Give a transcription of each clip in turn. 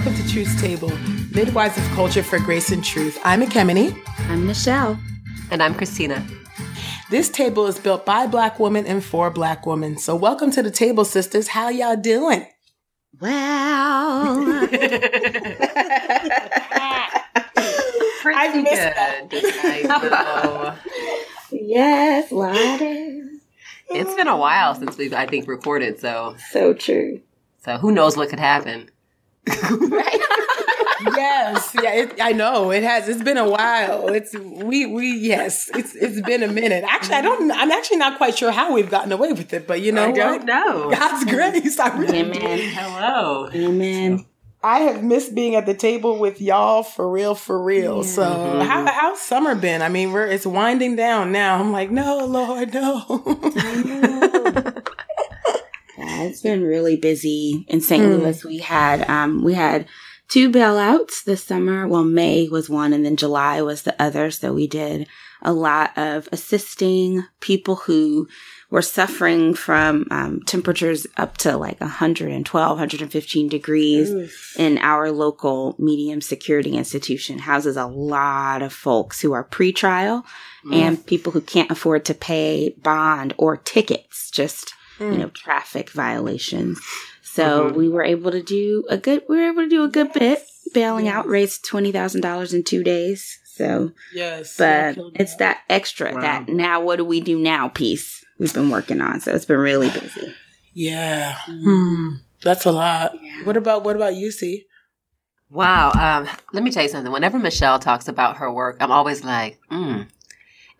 Hey y'all, welcome to Truth's Table, Midwives of Culture for Grace and Truth. I'm Ekemini. I'm Michelle. And I'm Christina. This table is built by black women and for black women. So welcome to the table, sisters. How y'all doing? Well, Pretty missed good. I yes, Lottie. It's been a while since we've, I think, recorded. So, So true. so who knows what could happen? yes, yeah, it, I know it has. It's been a while. It's we we yes, it's it's been a minute. Actually, I don't. I'm actually not quite sure how we've gotten away with it, but you know I don't know. God's grace. I really do. Amen. Hello. Amen. I have missed being at the table with y'all for real, for real. So Mhm. how how's summer been? I mean, we're it's winding down now. I'm like, no, Lord, no. Yeah, it's been really busy in St. Mm. Louis. We had um we had two bailouts this summer. Well, May was one and then July was the other. So we did a lot of assisting people who were suffering from um, temperatures up to like 112, 115 degrees. in our local medium security institution houses a lot of folks who are pretrial and people who can't afford to pay bond or tickets, just, you know, traffic violations. So Mhm. we were able to do a good, we were able to do a good bit, bailing out, raised $20,000 in two days. So, yes, but it's that extra, Wow. that now what do we do now piece we've been working on. So it's been really busy. yeah. Hmm. That's a lot. What about what about you, C? Wow. Um, let me tell you something. Whenever Michelle talks about her work, I'm always like, mm,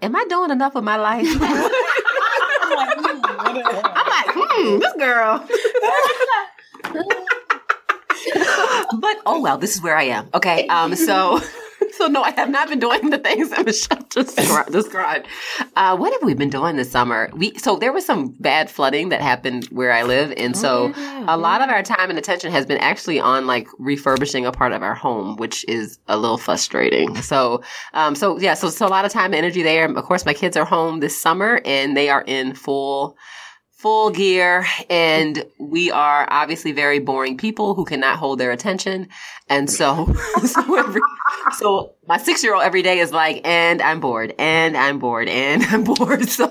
am I doing enough of my life? I'm like, hmm, this girl. but oh well, this is where I am. Okay. Um. So. So no, I have not been doing the things that Michelle just described. Uh, what have we been doing this summer? We so there was some bad flooding that happened where I live, and so a lot of our time and attention has been actually on like refurbishing a part of our home, which is a little frustrating. So, um, so yeah, so so a lot of time and energy there. Of course, my kids are home this summer, and they are in full full gear and we are obviously very boring people who cannot hold their attention. And so so, every, so my six year old every day is like and i'm bored and i'm bored and i'm bored. So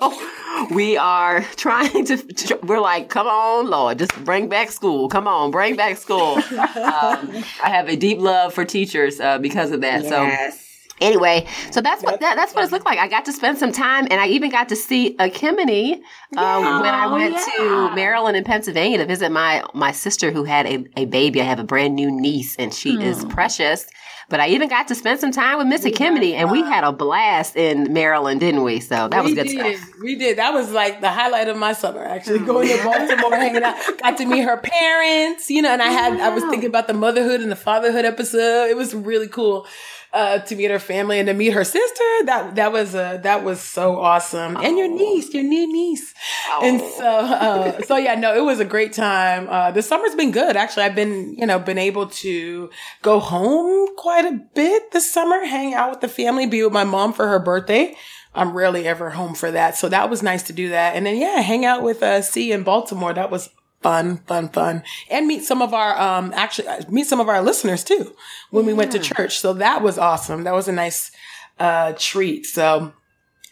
we are trying to we're like come on lord just bring back school. Come on bring back school. Um, i have a deep love for teachers uh, because of that. So Yes. Anyway, so that's what that, that's what it's looked like. I got to spend some time, and I even got to see Ekemini um, when I Oh, went yeah. to Maryland and Pennsylvania to visit my my sister who had a, a baby. I have a brand new niece, and she is precious. But I even got to spend some time with Miss Kimini, and we had a blast in Maryland, didn't we? So that was good did. stuff. We did. That was like the highlight of my summer. Actually, going to Baltimore, hanging out, got to meet her parents. You know, and I had I was thinking about the motherhood and the fatherhood episode. It was really cool uh, to meet her family and to meet her sister. That that was uh, that was so awesome. And your niece, your new niece. And so uh, so yeah, no, it was a great time. Uh, the summer's been good. Actually, I've been you know been able to go home quite a bit this summer, hang out with the family, be with my mom for her birthday. I'm rarely ever home for that. So that was nice to do that. And then, yeah, hang out with, uh, C in Baltimore. That was fun, fun, fun. And meet some of our, um, actually uh, meet some of our listeners too when we went to church. So that was awesome. That was a nice, uh, treat. So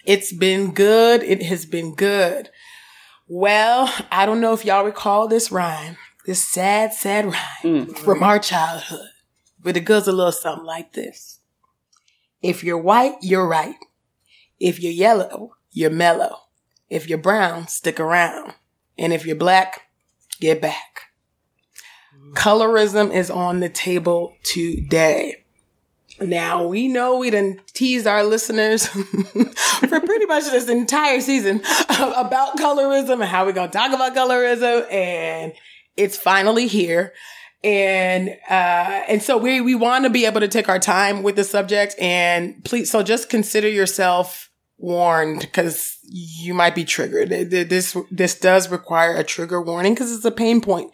it's been good. It has been good. Well, I don't know if y'all recall this rhyme, this sad, sad rhyme from our childhood, but it goes a little something like this. If you're white, you're right. If you're yellow, you're mellow. If you're brown, stick around. And if you're black, get back. Colorism is on the table today. Now we know we done teased our listeners for pretty much this entire season about colorism and how we're gonna talk about colorism, and it's finally here. And uh, and so we we want to be able to take our time with the subject, and please, so just consider yourself warned because you might be triggered. This this does require a trigger warning because it's a pain point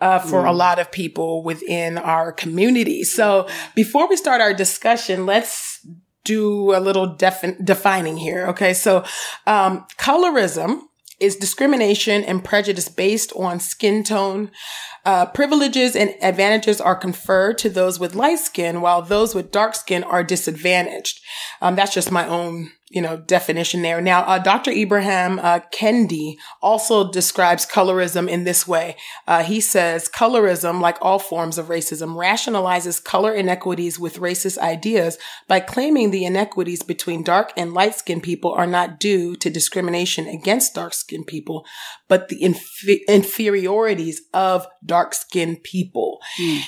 uh, for a lot of people within our community. So before we start our discussion, let's do a little defi- defining here. Okay. So, um, colorism is discrimination and prejudice based on skin tone. Uh, privileges and advantages are conferred to those with light skin, while those with dark skin are disadvantaged. Um, that's just my own you know, definition there. Now, uh, Dr. Ibram uh, Kendi also describes colorism in this way. Uh, he says, colorism, like all forms of racism, rationalizes color inequities with racist ideas by claiming the inequities between dark and light skinned people are not due to discrimination against dark skinned people, but the inf- inferiorities of dark skinned people. Mm.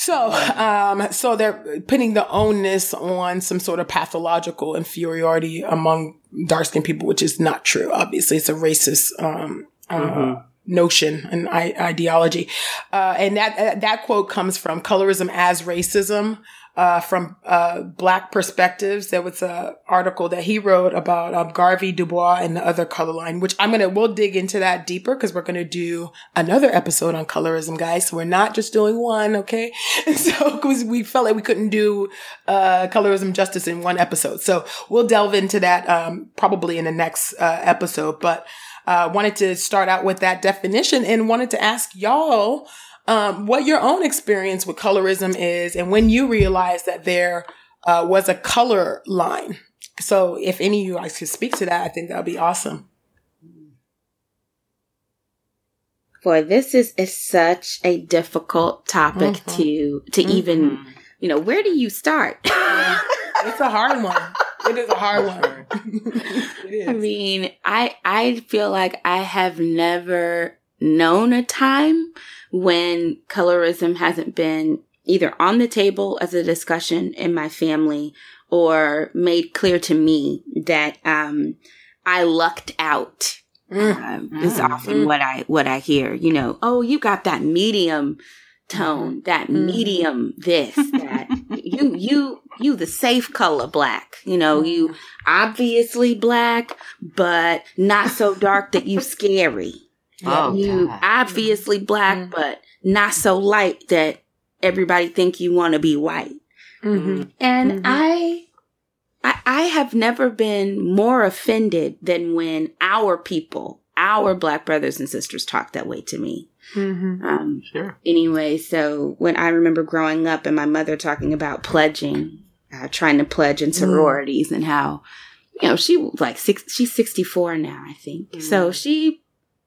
So, um, so they're putting the onus on some sort of pathological inferiority among dark skinned people, which is not true. Obviously, it's a racist, um, uh, mm-hmm. notion and I- ideology. Uh, and that, that quote comes from Colorism as Racism, uh, from uh, Black Perspectives. There was an article that he wrote about um, Garvey Du Bois and the other color line, which I'm gonna we'll dig into that deeper because we're gonna do another episode on colorism, guys. So we're not just doing one, okay? so because we felt like we couldn't do uh, colorism justice in one episode, so we'll delve into that um, probably in the next uh, episode. But uh, wanted to start out with that definition and wanted to ask y'all um, what your own experience with colorism is and when you realized that there uh, was a color line. So if any of you guys could speak to that, I think that would be awesome. Boy, this is, is such a difficult topic mm-hmm. to to mm-hmm. even you know where do you start? it's a hard one. It is a hard one. I mean, I I feel like I have never known a time when colorism hasn't been either on the table as a discussion in my family or made clear to me that um, I lucked out. Mm. is mm. often what I what I hear. You know, oh, you got that medium tone, that mm. medium this, that you you you the safe color black. You know, you mm. obviously black, but not so dark that you scary. Oh, you God. obviously black, mm-hmm. but not so light that everybody think you want to be white. Mm-hmm. And mm-hmm. I, I, I have never been more offended than when our people, our black brothers and sisters talk that way to me. Mm-hmm. Um, sure. Anyway, so when I remember growing up and my mother talking about pledging, uh, trying to pledge in mm. sororities and how, you know, she like six, she's 64 now, I think. Mm. So she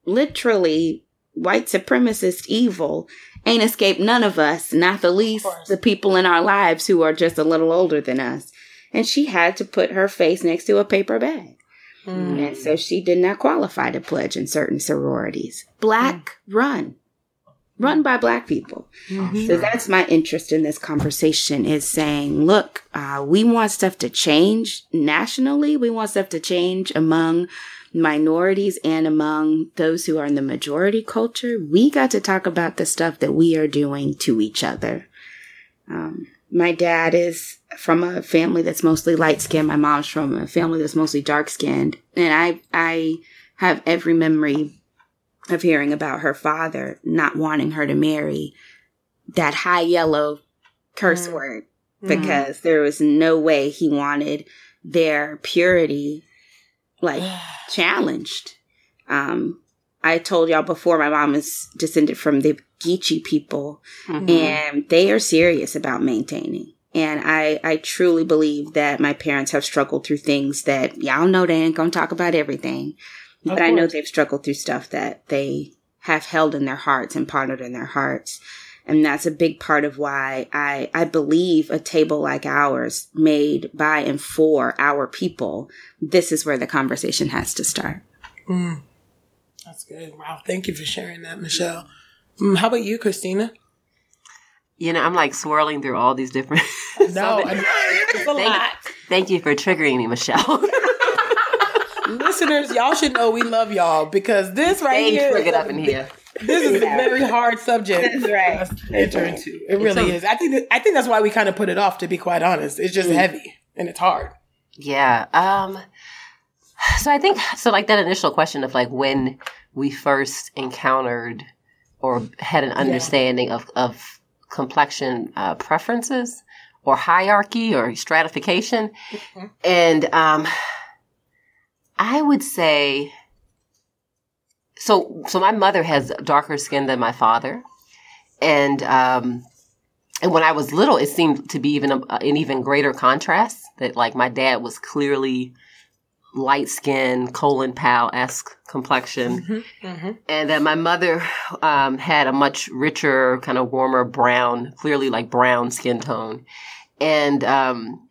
literally white supremacist evil ain't escaped none of us, not the least the people in our lives who are just a little older than us. And she had to put her face next to a paper bag. Mm. And so she did not qualify to pledge in certain sororities. Black mm. run. Run by black people. Mm-hmm. So that's my interest in this conversation is saying, look, uh, we want stuff to change nationally. We want stuff to change among minorities and among those who are in the majority culture, we got to talk about the stuff that we are doing to each other. Um, my dad is from a family that's mostly light skinned. My mom's from a family that's mostly dark skinned. And I, I have every memory of hearing about her father not wanting her to marry that high yellow curse mm. word mm. because mm. there was no way he wanted their purity like challenged. Um, I told y'all before my mom is descended from the Geechee people mm-hmm. and they are serious about maintaining. And I, I truly believe that my parents have struggled through things that y'all know they ain't gonna talk about everything. But I know they've struggled through stuff that they have held in their hearts and pondered in their hearts. And that's a big part of why I, I believe a table like ours made by and for our people, this is where the conversation has to start. Mm. That's good. Wow. Thank you for sharing that, Michelle. Mm, how about you, Christina? You know, I'm like swirling through all these different. no, it's a lot. Thank you for triggering me, Michelle. Listeners, y'all should know we love y'all because this right Stay here. Triggered up in here this is yeah. a very hard subject that's right. to enter into. It really is. I think I think that's why we kind of put it off. To be quite honest, it's just mm. heavy and it's hard. Yeah. Um. So I think so. Like that initial question of like when we first encountered or had an understanding yeah. of of complexion uh, preferences or hierarchy or stratification, mm-hmm. and um, I would say so so my mother has darker skin than my father, and um, and when I was little, it seemed to be even a, an even greater contrast that like my dad was clearly light skin, Colin Powell esque complexion, mm-hmm, mm-hmm. and that my mother um, had a much richer, kind of warmer brown, clearly like brown skin tone, and um,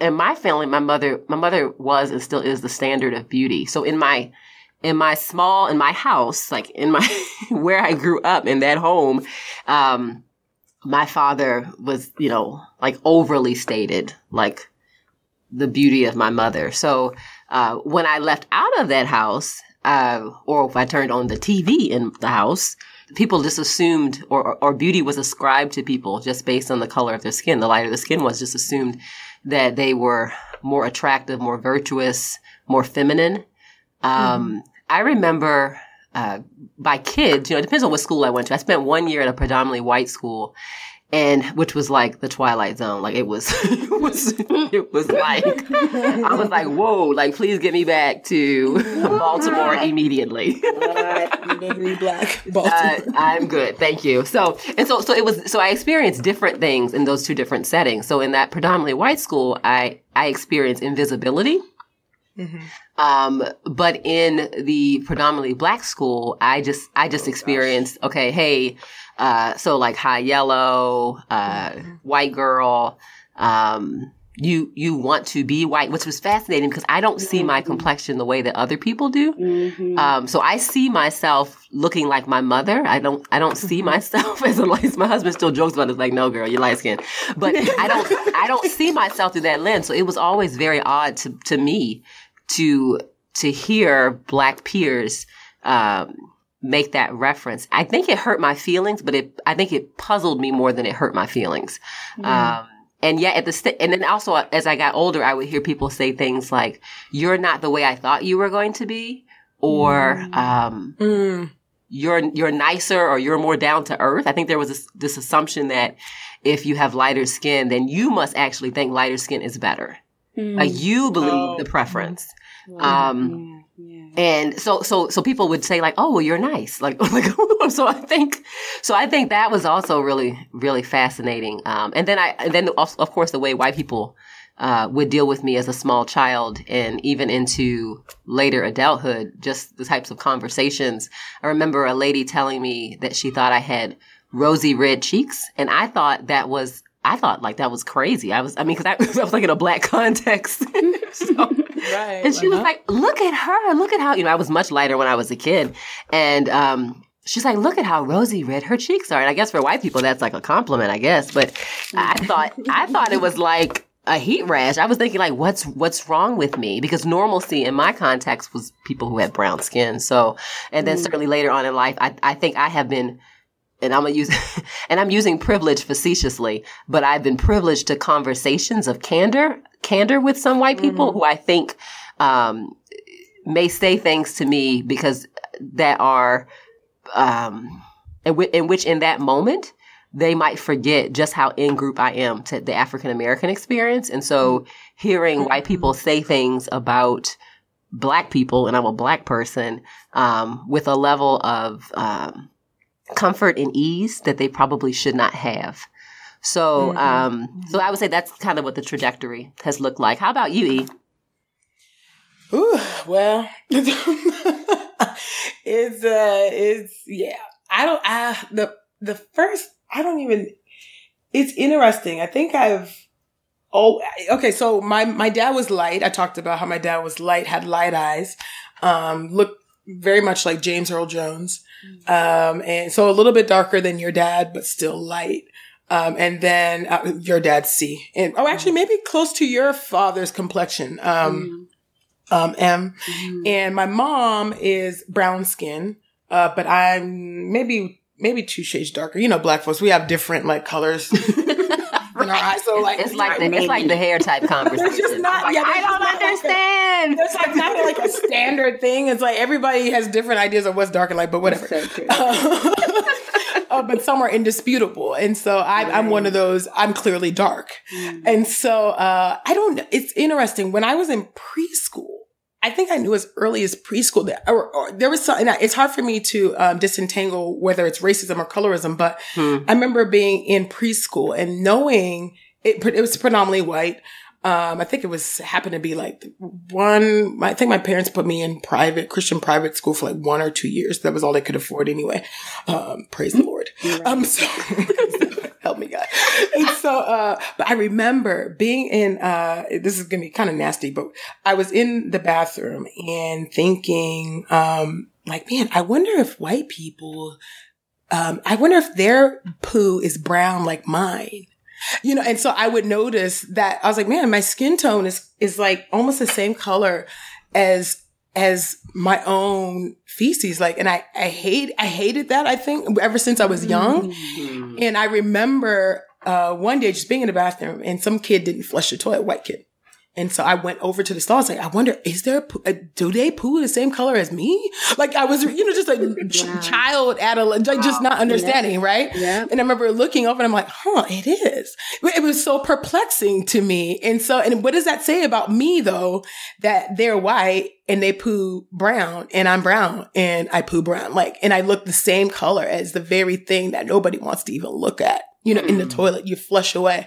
in my family, my mother, my mother was and still is the standard of beauty. So in my in my small in my house, like in my where I grew up in that home, um, my father was, you know, like overly stated, like the beauty of my mother. So uh, when I left out of that house, uh, or if I turned on the TV in the house, people just assumed, or, or beauty was ascribed to people just based on the color of their skin. The lighter the skin was, just assumed that they were more attractive, more virtuous, more feminine. Um, mm. I remember uh, by kids, you know, it depends on what school I went to. I spent one year at a predominantly white school, and which was like the Twilight Zone. Like it was, it was, it was like I was like, whoa! Like please get me back to Baltimore immediately. black Baltimore. Uh, I'm good, thank you. So and so, so it was. So I experienced different things in those two different settings. So in that predominantly white school, I I experienced invisibility. Mm-hmm. Um, but in the predominantly black school, I just, I just oh, experienced, gosh. okay, hey, uh, so like high yellow, uh, mm-hmm. white girl, um, you you want to be white, which was fascinating because I don't see my mm-hmm. complexion the way that other people do. Mm-hmm. Um, so I see myself looking like my mother. I don't I don't see mm-hmm. myself as a light. My husband still jokes about it. It's like, no, girl, you're light skinned. But I don't I don't see myself through that lens. So it was always very odd to to me to to hear black peers um, make that reference. I think it hurt my feelings, but it I think it puzzled me more than it hurt my feelings. Um, and yet at the st- and then also as I got older, I would hear people say things like, "You're not the way I thought you were going to be," or mm. Um, mm. "You're you're nicer," or "You're more down to earth." I think there was this, this assumption that if you have lighter skin, then you must actually think lighter skin is better. Like mm. you believe oh. the preference. Um, yeah, yeah. and so, so, so people would say like, "Oh, well, you're nice." Like, like, so I think, so I think that was also really, really fascinating. Um, and then I, and then of course the way white people, uh, would deal with me as a small child and even into later adulthood, just the types of conversations. I remember a lady telling me that she thought I had rosy red cheeks. And I thought that was I thought like that was crazy. I was, I mean, because I, I, was like in a black context. so, right. And she uh-huh. was like, look at her. Look at how, you know, I was much lighter when I was a kid. And, um, she's like, look at how rosy red her cheeks are. And I guess for white people, that's like a compliment, I guess. But I thought, I thought it was like, a heat rash. I was thinking like, what's what's wrong with me? Because normalcy in my context was people who had brown skin. So, and then mm. certainly later on in life, I I think I have been and I'm gonna use, and I'm using privilege facetiously, but I've been privileged to conversations of candor, candor with some white people mm-hmm. who I think, um, may say things to me because that are, um, in, w- in which in that moment, they might forget just how in group I am to the African American experience. And so mm-hmm. hearing white people say things about black people, and I'm a black person, um, with a level of, um, comfort and ease that they probably should not have. So, mm-hmm. um, so I would say that's kind of what the trajectory has looked like. How about you, E? Ooh, well, it's uh, it's yeah. I don't. I the the first. I don't even. It's interesting. I think I've. Oh, okay. So my my dad was light. I talked about how my dad was light, had light eyes, um, looked very much like James Earl Jones. Um, and so a little bit darker than your dad, but still light. Um, and then uh, your dad's C. And, oh, actually, maybe close to your father's complexion. Um, mm. um, M. Mm. And my mom is brown skin, uh, but I'm maybe, maybe two shades darker. You know, black folks, we have different like colors. in our eyes. So like it's like the, it's like the hair type conversation. It's just not. Like, yeah, I don't understand. Like a, it's like not like a standard thing. It's like everybody has different ideas of what's dark and light, but whatever. So uh, but some are indisputable, and so I, I'm one of those. I'm clearly dark, mm. and so uh, I don't. It's interesting when I was in preschool. I think I knew as early as preschool that, or, or there was something, it's hard for me to um, disentangle whether it's racism or colorism, but hmm. I remember being in preschool and knowing it, it was predominantly white. Um, I think it was happened to be like one, I think my parents put me in private, Christian private school for like one or two years. That was all they could afford anyway. Um, praise the Lord. Right. Um, so help me God. And so, uh, but I remember being in, uh, this is going to be kind of nasty, but I was in the bathroom and thinking, um, like, man, I wonder if white people, um, I wonder if their poo is brown like mine. You know, and so I would notice that I was like, man, my skin tone is, is like almost the same color as, as my own feces. Like, and I, I hate, I hated that, I think, ever since I was young. Mm-hmm. And I remember, uh, one day just being in the bathroom and some kid didn't flush the toilet, white kid. And so I went over to the stall. I was like, I wonder, is there, a, do they poo the same color as me? Like I was, you know, just like yeah. child, adolescent, like just not understanding, yeah. right? Yeah. And I remember looking over and I'm like, huh, it is. It was so perplexing to me. And so, and what does that say about me though, that they're white and they poo brown and I'm brown and I poo brown. Like, and I look the same color as the very thing that nobody wants to even look at, you know, mm. in the mm. toilet, you flush away.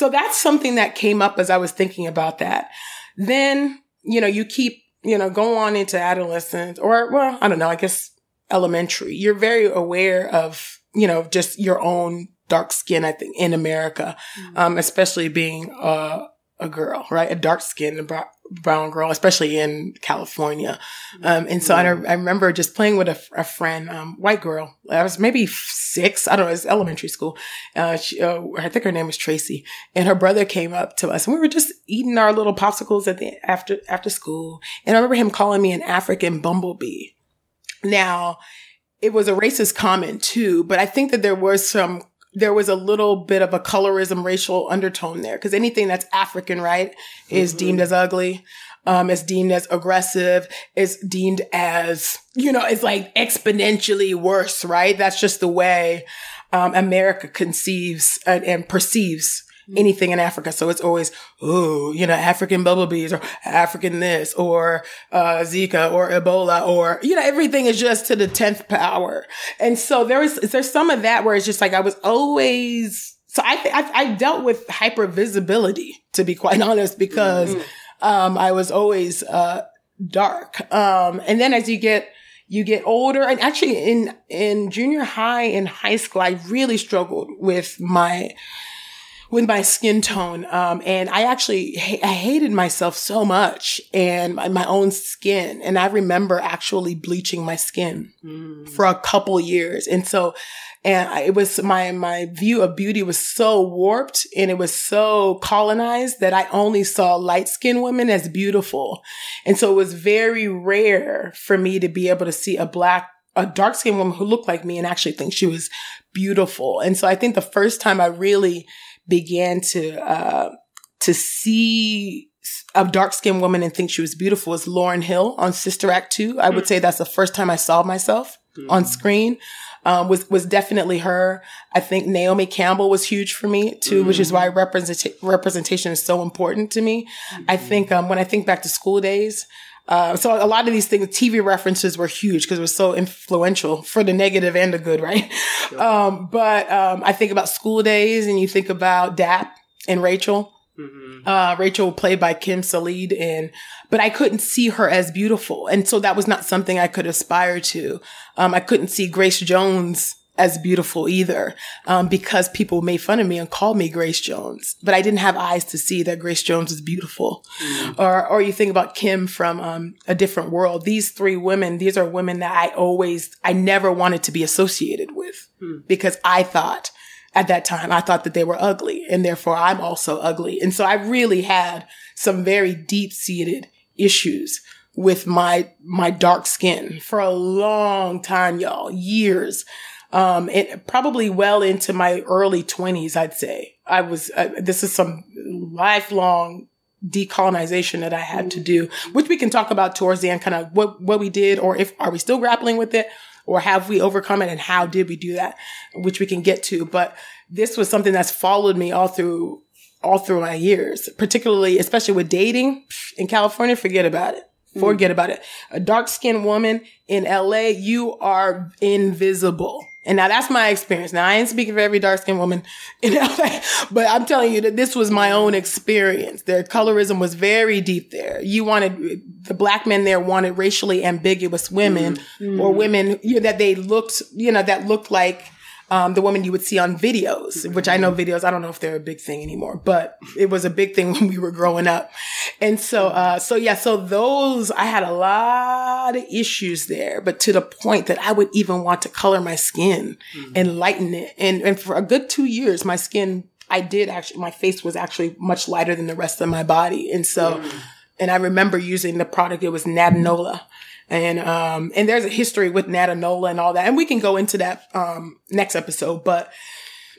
So that's something that came up as I was thinking about that. Then, you know, you keep, you know, go on into adolescence or, well, I don't know, I guess elementary. You're very aware of, you know, just your own dark skin, I think, in America, mm-hmm. um, especially being, uh, a girl, right? A dark skinned brown girl, especially in California. Um, and so I, I, remember just playing with a, a friend, um, white girl. I was maybe six. I don't know. It's elementary school. Uh, she, uh, I think her name was Tracy and her brother came up to us and we were just eating our little popsicles at the, after, after school. And I remember him calling me an African bumblebee. Now, it was a racist comment too, but I think that there was some there was a little bit of a colorism racial undertone there because anything that's African, right, is mm-hmm. deemed as ugly. Um, is deemed as aggressive, is deemed as, you know, it's like exponentially worse, right? That's just the way, um, America conceives and, and perceives anything in Africa. So it's always, oh, you know, African bubble bees or African this or, uh, Zika or Ebola or, you know, everything is just to the 10th power. And so there is, there's some of that where it's just like I was always, so I, I, I dealt with hyper visibility to be quite honest, because, mm-hmm. um, I was always, uh, dark. Um, and then as you get, you get older and actually in, in junior high and high school, I really struggled with my, with my skin tone. Um, and I actually, I hated myself so much and my, my, own skin. And I remember actually bleaching my skin mm. for a couple years. And so, and it was my, my view of beauty was so warped and it was so colonized that I only saw light skinned women as beautiful. And so it was very rare for me to be able to see a black a dark skinned woman who looked like me and actually think she was beautiful. And so I think the first time I really began to uh, to see a dark skinned woman and think she was beautiful was Lauryn Hill on Sister Act 2. I would hmm. say that's the first time I saw myself mm-hmm. on screen. Um, was was definitely her. I think Naomi Campbell was huge for me too, mm-hmm. which is why mm. represent- representation is so important to me. Mm-hmm. I think um, when I think back to school days, uh, so a lot of these things, TV references were huge because it was so influential for the negative and the good, right? Sure. Um, but um, I think about School Daze, and you think about Dap and Rachel. Mm-hmm. Uh, Rachel played by Kim Salid, and but I couldn't see her as beautiful, and so that was not something I could aspire to. Um, I couldn't see Grace Jones as beautiful either, um, because people made fun of me and called me Grace Jones, but I didn't have eyes to see that Grace Jones is beautiful. Mm. Or, or you think about Kim from um, A Different World. These three women, these are women that I always, I never wanted to be associated with mm. because I thought at that time, I thought that they were ugly and therefore I'm also ugly. And so I really had some very deep seated issues with my, my dark skin for a long time, y'all, years um, it probably well into my early twenties, I'd say. I was, uh, this is some lifelong decolonization that I had to do, which we can talk about towards the end, kind of what, what we did, or if, are we still grappling with it? Or have we overcome it and how did we do that? Which we can get to. But this was something that's followed me all through, all through my years, particularly, especially with dating in California. Forget about it. Forget about it. A dark skinned woman in LA, you are invisible. And now that's my experience. Now I ain't speaking for every dark skinned woman in LA, but I'm telling you that this was my own experience. Their colorism was very deep there. You wanted, the black men there wanted racially ambiguous women mm-hmm. or women you know, that they looked, you know, that looked like, um, the woman you would see on videos, which I know videos, I don't know if they're a big thing anymore, but it was a big thing when we were growing up. And so, uh, so yeah, so those, I had a lot of issues there, but to the point that I would even want to color my skin mm-hmm. and lighten it. And, and for a good two years, my skin, I did actually, my face was actually much lighter than the rest of my body. And so, mm-hmm. and I remember using the product, it was Nadinola and um and there's a history with Nadinola and all that, and we can go into that um next episode. But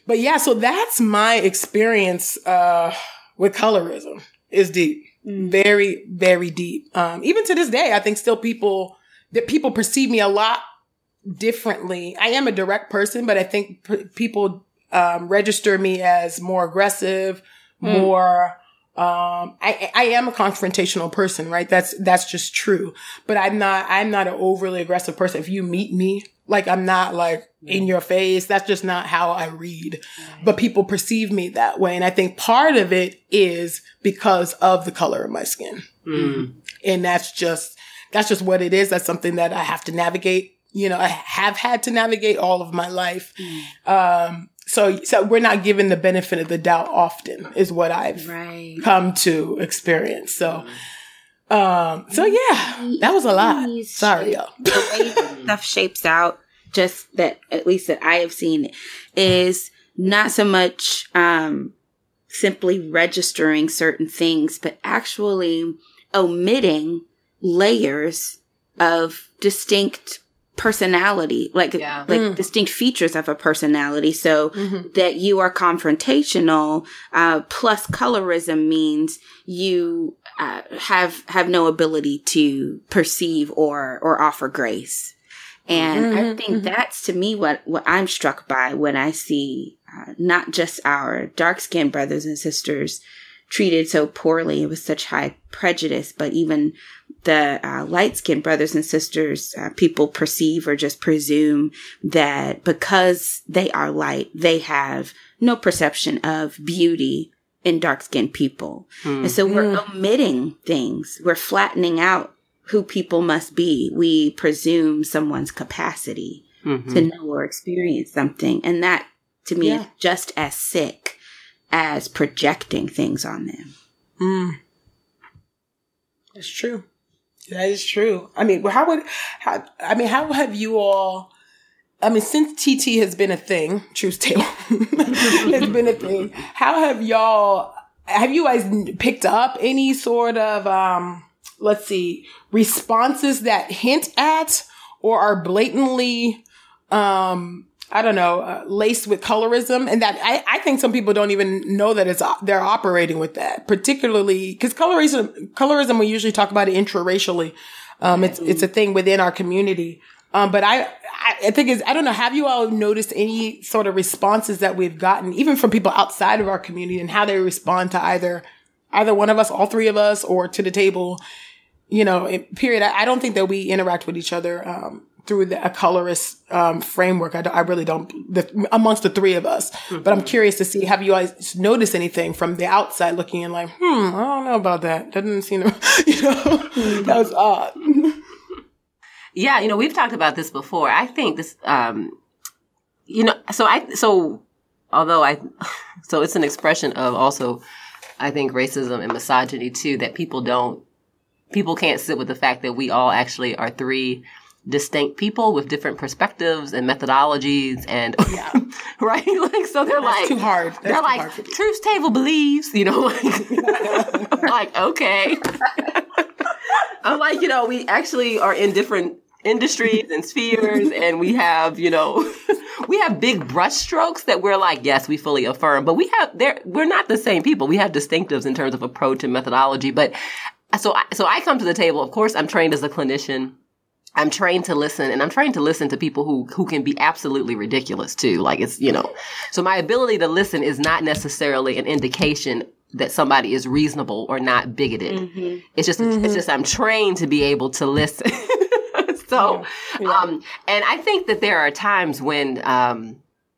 but yeah, so that's my experience uh with colorism is deep, mm. very very deep. Um, even to this day, I think still people that people perceive me a lot differently. I am a direct person, but I think p- people um, register me as more aggressive, mm. more um, I, I am a confrontational person, right? That's, that's just true. But I'm not, I'm not an overly aggressive person. If you meet me, like I'm not like in your face. That's just not how I read. But people perceive me that way. And I think part of it is because of the color of my skin. Mm. And that's just, that's just what it is. That's something that I have to navigate. You know, I have had to navigate all of my life. Mm. Um, so so we're not given the benefit of the doubt often is what I've right. come to experience. So um so yeah, that was a lot. Sorry y'all. the way stuff shapes out, just that at least that I have seen is not so much um simply registering certain things, but actually omitting layers of distinct personality, like yeah. like mm. distinct features of a personality. So mm-hmm. that you are confrontational, uh, plus colorism means you uh, have have no ability to perceive or or offer grace. And mm-hmm. I think mm-hmm. that's to me what what I'm struck by when I see uh, not just our dark skinned brothers and sisters treated so poorly with such high prejudice, but even the uh, light skinned brothers and sisters, uh, people perceive or just presume that because they are light, they have no perception of beauty in dark skinned people. Mm. And so we're mm. omitting things. We're flattening out who people must be. We presume someone's capacity mm-hmm. to know or experience something. And that to me yeah. is just as sick as projecting things on them. Mm. That's true. That is true. I mean, how would, how, I mean, how have you all, I mean, since TT has been a thing, Truth Table has been a thing, how have y'all, have you guys picked up any sort of, um, let's see, responses that hint at or are blatantly, um, I don't know, uh, laced with colorism. And that I, I think some people don't even know that it's, they're operating with that, particularly because colorism, colorism, we usually talk about it intraracially. Um, it's, it's a thing within our community. Um, but I, I think is, I don't know, have you all noticed any sort of responses that we've gotten, even from people outside of our community and how they respond to either, either one of us, all three of us, or to the table? You know, period. I, I don't think that we interact with each other, um, through the, a colorist um, framework. I, I, really don't, the, amongst the three of us. Mm-hmm. But I'm curious to see, have you guys noticed anything from the outside looking in like, hmm, I don't know about that. That didn't seem to, you know, mm-hmm. that was odd. yeah, you know, we've talked about this before. I think this, um, you know, so I, so although I, so it's an expression of also, I think racism and misogyny too, that people don't, people can't sit with the fact that we all actually are three distinct people with different perspectives and methodologies and yeah. right? Like so they're That's like too hard. That's they're too like hard truth table believes you know? Like, like okay. I'm like you know we actually are in different industries and spheres and we have you know we have big brushstrokes that we're like yes we fully affirm but we have there we're not the same people. We have distinctives in terms of approach and methodology but so I, so I come to the table of course I'm trained as a clinician I'm trained to listen and I'm trained to listen to people who, who can be absolutely ridiculous too. Like it's, you know, so my ability to listen is not necessarily an indication that somebody is reasonable or not bigoted. Mm-hmm. It's just mm-hmm. it's just I'm trained to be able to listen. so, yeah. um, and I think that there are times when um,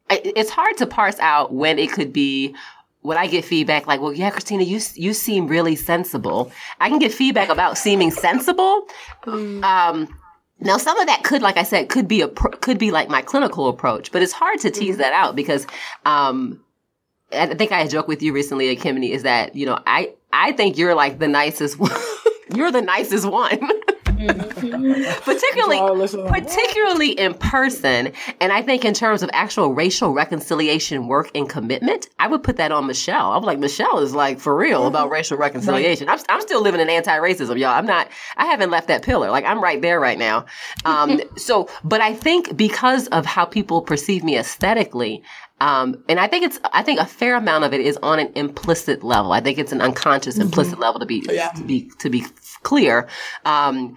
it's hard to parse out when it could be when I get feedback like, well, yeah, Christina, you, you seem really sensible. I can get feedback about seeming sensible. Mm. Um, now, some of that could, like I said, could be a, could be like my clinical approach, but it's hard to tease mm. that out because, um, I think I joked with you recently, Kimmy, is that, you know, I, I think you're like the nicest one. you're the nicest one. particularly particularly in person and i think in terms of actual racial reconciliation work and commitment i would put that on michelle i'm like michelle is like for real about mm-hmm. racial reconciliation. I'm, I'm still living in anti-racism y'all i'm not i haven't left that pillar like i'm right there right now um, so but i think because of how people perceive me aesthetically um, and I think it's, I think a fair amount of it is on an implicit level. I think it's an unconscious, mm-hmm. implicit level to be, yeah. to be, to be clear. Um,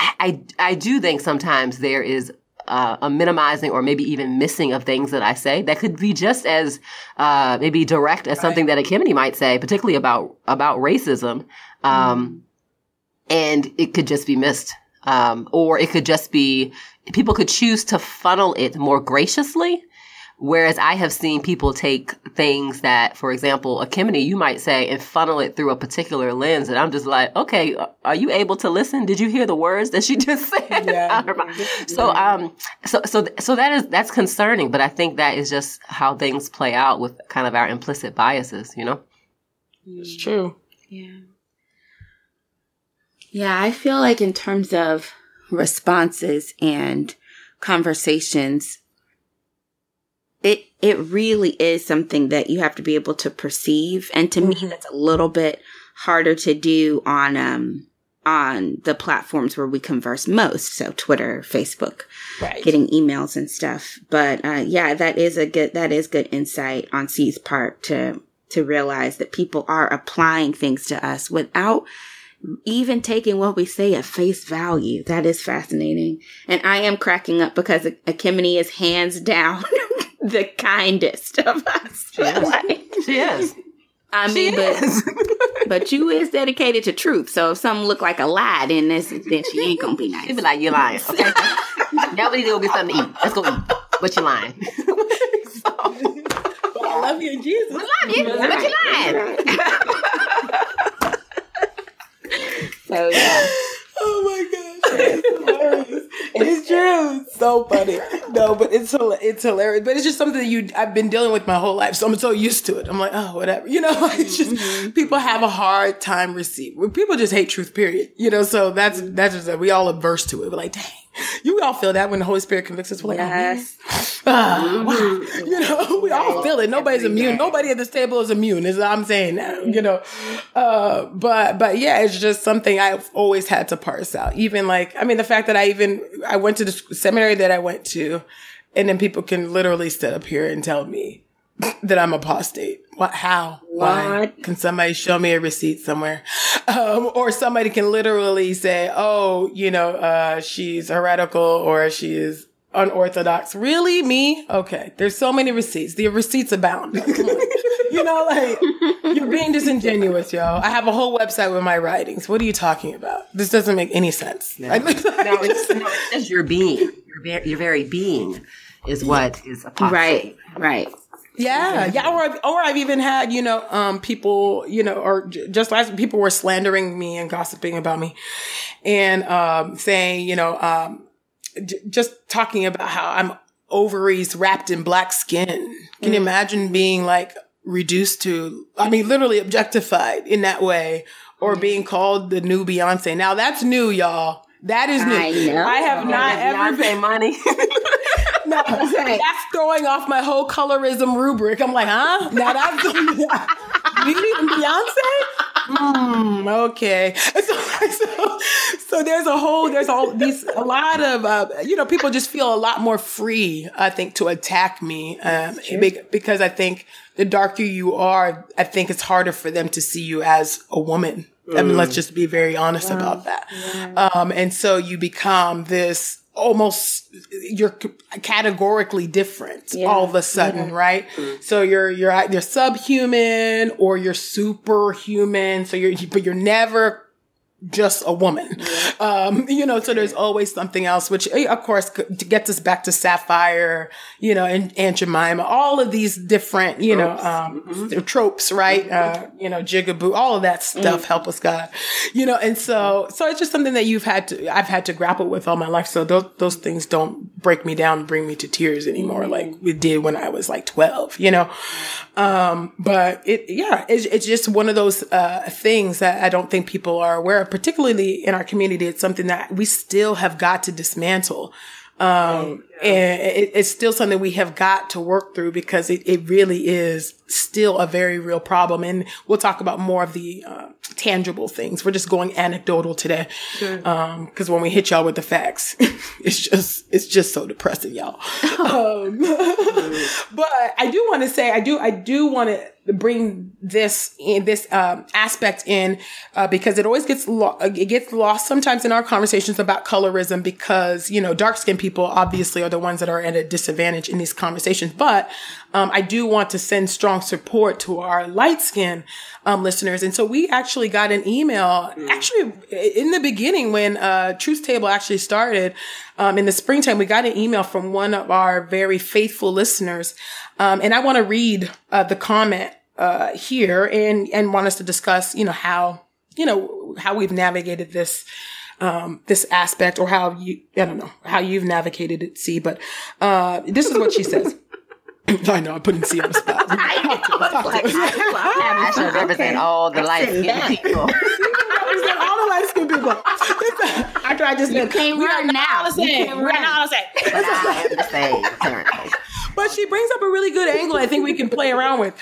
I, I do think sometimes there is uh, a minimizing or maybe even missing of things that I say that could be just as uh, maybe direct as right. something that a Kimmy might say, particularly about about racism, um, mm. and it could just be missed, um, or it could just be people could choose to funnel it more graciously Whereas I have seen people take things that, for example, Ekemini, you might say, and funnel it through a particular lens. And I'm just like, okay, are you able to listen? Did you hear the words that she just said? Yeah. so, um, so, so, so that is, that's concerning, but I think that is just how things play out with kind of our implicit biases, you know? It's true. Yeah. Yeah. I feel like in terms of responses and conversations, it really is something that you have to be able to perceive and to mm-hmm. me that's a little bit harder to do on um on the platforms where we converse most so twitter facebook right. getting emails and stuff but uh yeah that is a good that is good insight on c's part to to realize that people are applying things to us without even taking what we say at face value. That is fascinating. And I am cracking up because Ekemini is hands down the kindest of us. She is. Like, she is. I mean, but but you is dedicated to truth. So if something look like a lie, then this then she ain't gonna be nice. She be like, you're lying. Okay, now we need to go get something to eat. Let's go eat. But you're lying. so, but I love you, Jesus. I love you, but you're lying. so yeah. Oh my gosh, it's true. So funny. No, but it's it's hilarious. But it's just something that you I've been dealing with my whole life, so I'm so used to it. I'm like, oh, whatever. You know, it's just mm-hmm. people have a hard time receiving. People just hate truth. Period. You know, so that's that's just that we all averse to it. We're like, dang you all feel that when the Holy Spirit convicts us. We're like, yes. oh, ah, wow. You know, we all feel it. Nobody's immune. Nobody at this table is immune, is what I'm saying you know. Uh, but, but yeah, it's just something I've always had to parse out. Even like, I mean, the fact that I even, I went to the seminary that I went to, and then people can literally sit up here and tell me that I'm apostate. What? How? What? Why? Can somebody show me a receipt somewhere? Um, or somebody can literally say, "Oh, you know, uh, she's heretical or she is unorthodox." Really, me? Okay. There's so many receipts. The receipts abound. you know, like you're being disingenuous, yo. I have a whole website with my writings. What are you talking about? This doesn't make any sense. No, no, it's, no, it's your being. Your, very, your very being is what is apostate. Right. Right. Yeah, yeah, or I've, or I've even had you know um, people you know or j- just last people were slandering me and gossiping about me, and um, saying you know um, j- just talking about how I'm ovaries wrapped in black skin. Can mm. you imagine being like reduced to I mean literally objectified in that way or mm. being called the new Beyonce? Now that's new, y'all. That is new. I, I have not ever been money. no, that's throwing off my whole colorism rubric. I'm like, huh? Now that's you and Beyonce. Mm, okay. So, so, so, there's a whole, there's all these, a lot of, uh, you know, people just feel a lot more free, I think, to attack me, um, because I think the darker you are, I think it's harder for them to see you as a woman. I mean, let's mm. just be very honest about that. Yeah. Um, and so you become this almost you're categorically different yeah. all of a sudden, mm-hmm. right? Mm-hmm. So you're you're you're subhuman or you're superhuman. So you're but you're never just a woman. Um, you know, so there's always something else, which eh, of course gets us back to Sapphire, you know, and Aunt Jemima, all of these different, you tropes. know, um, mm-hmm. tropes, right? Mm-hmm. Uh, you know, jigaboo, all of that stuff, mm-hmm. help us God, you know, and so, so it's just something that you've had to, I've had to grapple with all my life. So those, those things don't break me down, bring me to tears anymore, like mm-hmm. we did when I was like 12, you know? Um, but it, yeah, it's, it's just one of those, uh, things that I don't think people are aware of particularly in our community, it's something that we still have got to dismantle. Um, and it, it's still something we have got to work through because it, it really is still a very real problem. And we'll talk about more of the uh, tangible things. We're just going anecdotal today. Sure. Um, cause when we hit y'all with the facts, it's just, it's just so depressing, y'all. um, but I do want to say, I do, I do want to, bring this in this um, aspect in uh, because it always gets lo- it gets lost sometimes in our conversations about colorism because you know dark skinned people obviously are the ones that are at a disadvantage in these conversations. But um, I do want to send strong support to our light skin um, listeners. And so we actually got an email actually in the beginning when uh, Truth Table actually started um, in the springtime we got an email from one of our very faithful listeners. Um, and I want to read uh, the comment uh, here and and want us to discuss, you know, how you know how we've navigated this um, this aspect or how you I don't know how you've navigated it. See, but uh, this is what she says. I know, I'm putting C on the spot. I know. I should represent all the light skinned people. represent all the light skinned people. After I just you said, can't run now. All the same. We're not all the same. But I am the same, apparently but she brings up a really good angle I think we can play around with.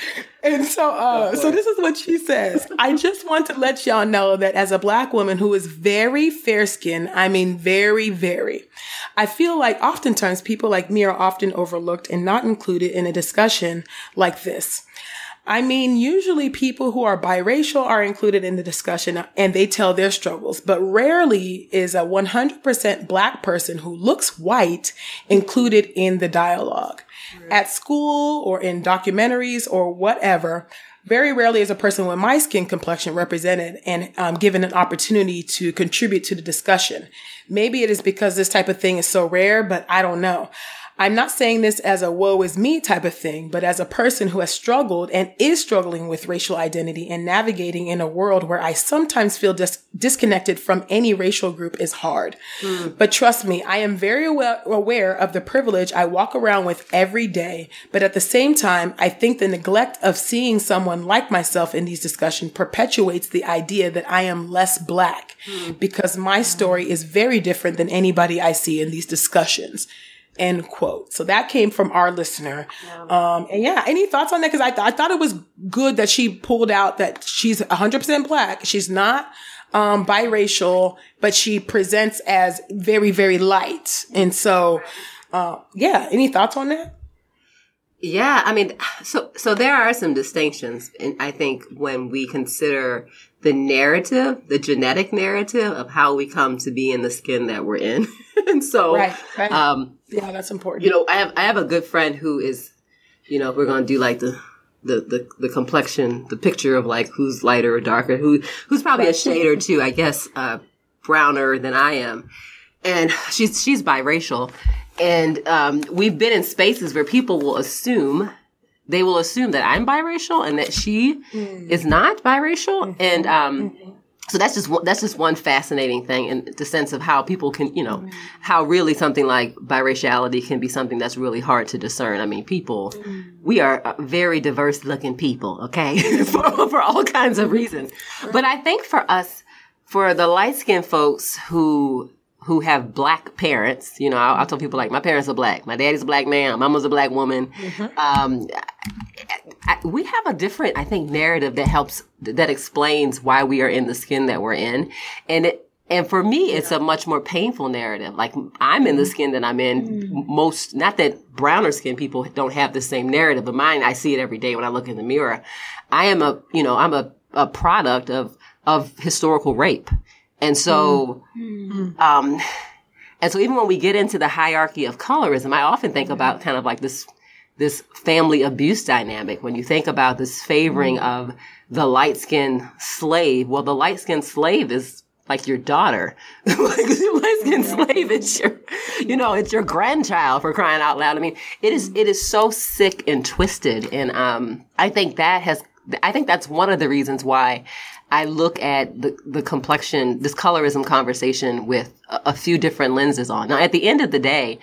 And so, uh, so this is what she says. I just want to let y'all know that as a black woman who is very fair skinned, I mean, very, very, I feel like oftentimes people like me are often overlooked and not included in a discussion like this. I mean, usually people who are biracial are included in the discussion and they tell their struggles, but rarely is a 100% black person who looks white included in the dialogue at school or in documentaries or whatever, very rarely is a person with my skin complexion represented and um, given an opportunity to contribute to the discussion. Maybe it is because this type of thing is so rare, but I don't know. I'm not saying this as a woe is me type of thing, but as a person who has struggled and is struggling with racial identity and navigating in a world where I sometimes feel dis- disconnected from any racial group is hard. Mm. But trust me, I am very well aware of the privilege I walk around with every day. But at the same time, I think the neglect of seeing someone like myself in these discussions perpetuates the idea that I am less black mm. because my story is very different than anybody I see in these discussions. End quote. So that came from our listener. Um, and yeah, any thoughts on that? Cause I, th- I thought it was good that she pulled out that she's 100% black. She's not, um, biracial, but she presents as very, very light. And so, uh, yeah, any thoughts on that? Yeah, I mean, so so there are some distinctions, and I think when we consider the narrative, the genetic narrative of how we come to be in the skin that we're in. and so, right, right. Um, yeah, that's important. You know, I have, I have a good friend who is, you know, we're going to do like the, the, the, the complexion, the picture of like who's lighter or darker, who, who's probably right. a shade or two, I guess, uh, browner than I am. And she's, she's biracial. And, um, we've been in spaces where people will assume they will assume that I'm biracial and that she mm. is not biracial. Mm-hmm. And um, mm-hmm. so that's just that's just one fascinating thing in the sense of how people can, you know, mm. how really something like biraciality can be something that's really hard to discern. I mean, people, mm. we are very diverse looking people, okay, for, for all kinds of reasons. But I think for us, for the light skinned folks who who have black parents. You know, I, I tell people like my parents are black. My daddy's a black man. My mama's a black woman. Mm-hmm. Um, I, we have a different, I think, narrative that helps that explains why we are in the skin that we're in, and it. And for me, it's a much more painful narrative. Like I'm in the mm-hmm. skin that I'm in. Mm-hmm. Most, not that browner skin people don't have the same narrative, but mine, I see it every day when I look in the mirror. I am a, you know, I'm a, a product of, of historical rape. And so, mm. um, and so even when we get into the hierarchy of colorism, I often think about kind of like this this family abuse dynamic when you think about this favoring mm-hmm. of the light skinned slave. Well, the light skinned slave is like your daughter. like light skinned slave, it's your, you know, it's your grandchild for crying out loud. I mean, it is, it is so sick and twisted. And, um, I think that has, I think that's one of the reasons why I look at the, the complexion, this colorism conversation with a, a few different lenses on. Now, at the end of the day,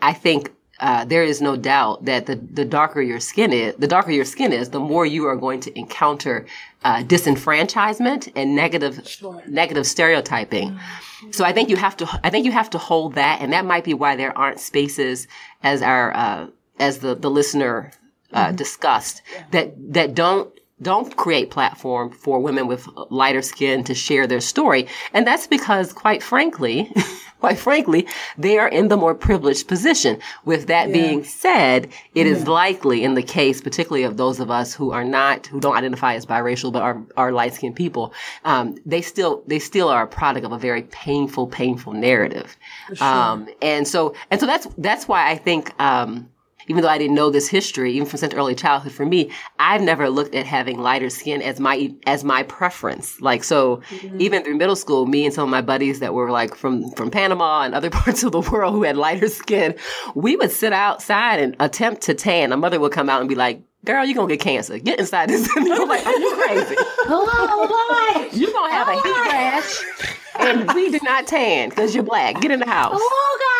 I think uh, there is no doubt that the, the darker your skin is, the darker your skin is, the more you are going to encounter uh, disenfranchisement and negative sure. negative stereotyping. Mm-hmm. So I think you have to I think you have to hold that, and that might be why there aren't spaces as our uh, as the the listener uh, mm-hmm. discussed yeah. that that don't don't create platform for women with lighter skin to share their story. And that's because, quite frankly, quite frankly, they are in the more privileged position. With that yeah. being said, it yeah. is likely in the case, particularly of those of us who are not, who don't identify as biracial, but are, are light skinned people, um, they still, they still are a product of a very painful, painful narrative. Sure. Um, and so, and so that's, that's why I think, um, even though I didn't know this history, even from such early childhood for me, I've never looked at having lighter skin as my, as my preference. Like, so mm-hmm. even through middle school, me and some of my buddies that were like from, from Panama and other parts of the world who had lighter skin, we would sit outside and attempt to tan. A mother would come out and be like, girl, you're gonna get cancer. Get inside this. I'm like, are you crazy? Hello, why? You're gonna have a heat rash. And we do not tan because you're black. Get in the house. Oh God!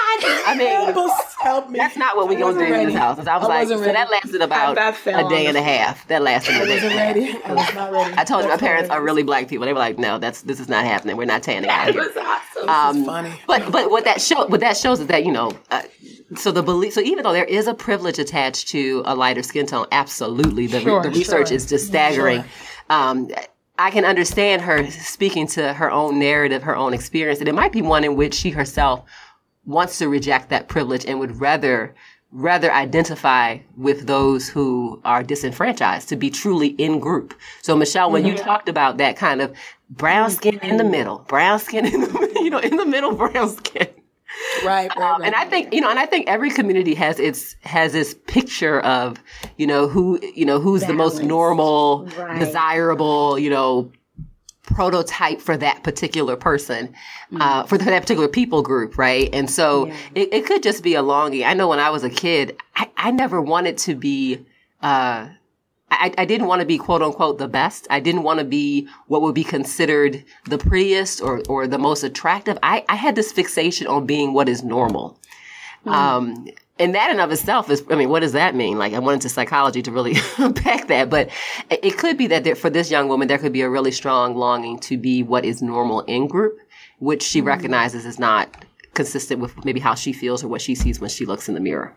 I mean, help me. That's not what we're gonna do ready. in this house. I was I like, so that lasted about a day and a half. That lasted a day. I wasn't ready. I was not ready. I told you my parents are really black people. They were like, no, that's this is not happening. We're not tanning out here. awesome. Um, funny. But but what that show what that shows is that you know. Uh, so the belief, so even though there is a privilege attached to a lighter skin tone, absolutely, the, sure, the research sure. is just staggering. Sure. Um, I can understand her speaking to her own narrative, her own experience, and it might be one in which she herself wants to reject that privilege and would rather rather identify with those who are disenfranchised to be truly in group. So Michelle, when mm-hmm. you talked about that kind of brown skin in the middle, brown skin in the you know in the middle brown skin. Right, right, um, right, and I think you know, and I think every community has its has this picture of you know who you know who's Balance. the most normal, right. desirable, you know, prototype for that particular person, mm-hmm. uh, for that particular people group, right? And so yeah. it, it, could just be a longing. I know when I was a kid, I, I never wanted to be, uh, I, I, didn't want to be quote unquote the best. I didn't want to be what would be considered the prettiest or, or the most attractive. I, I had this fixation on being what is normal. Mm. Um, and that in of itself is, I mean, what does that mean? Like, I went into psychology to really unpack that, but it could be that there, for this young woman, there could be a really strong longing to be what is normal in group, which she mm-hmm. recognizes is not consistent with maybe how she feels or what she sees when she looks in the mirror.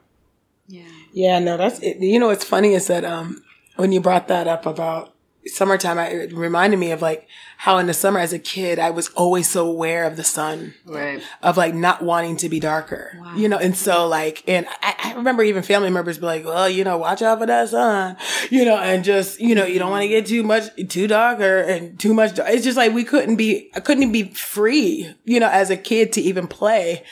Yeah. Yeah, no, that's, it. you know, what's funny is that, um, when you brought that up about summertime, I, it reminded me of like how in the summer as a kid, I was always so aware of the sun, right? Of like not wanting to be darker, wow. you know. And so like, and I, I, remember even family members be like, well, you know, watch out for that sun, you know, and just, you know, you don't want to get too much, too darker and too much. Dark. It's just like we couldn't be, I couldn't be free, you know, as a kid to even play,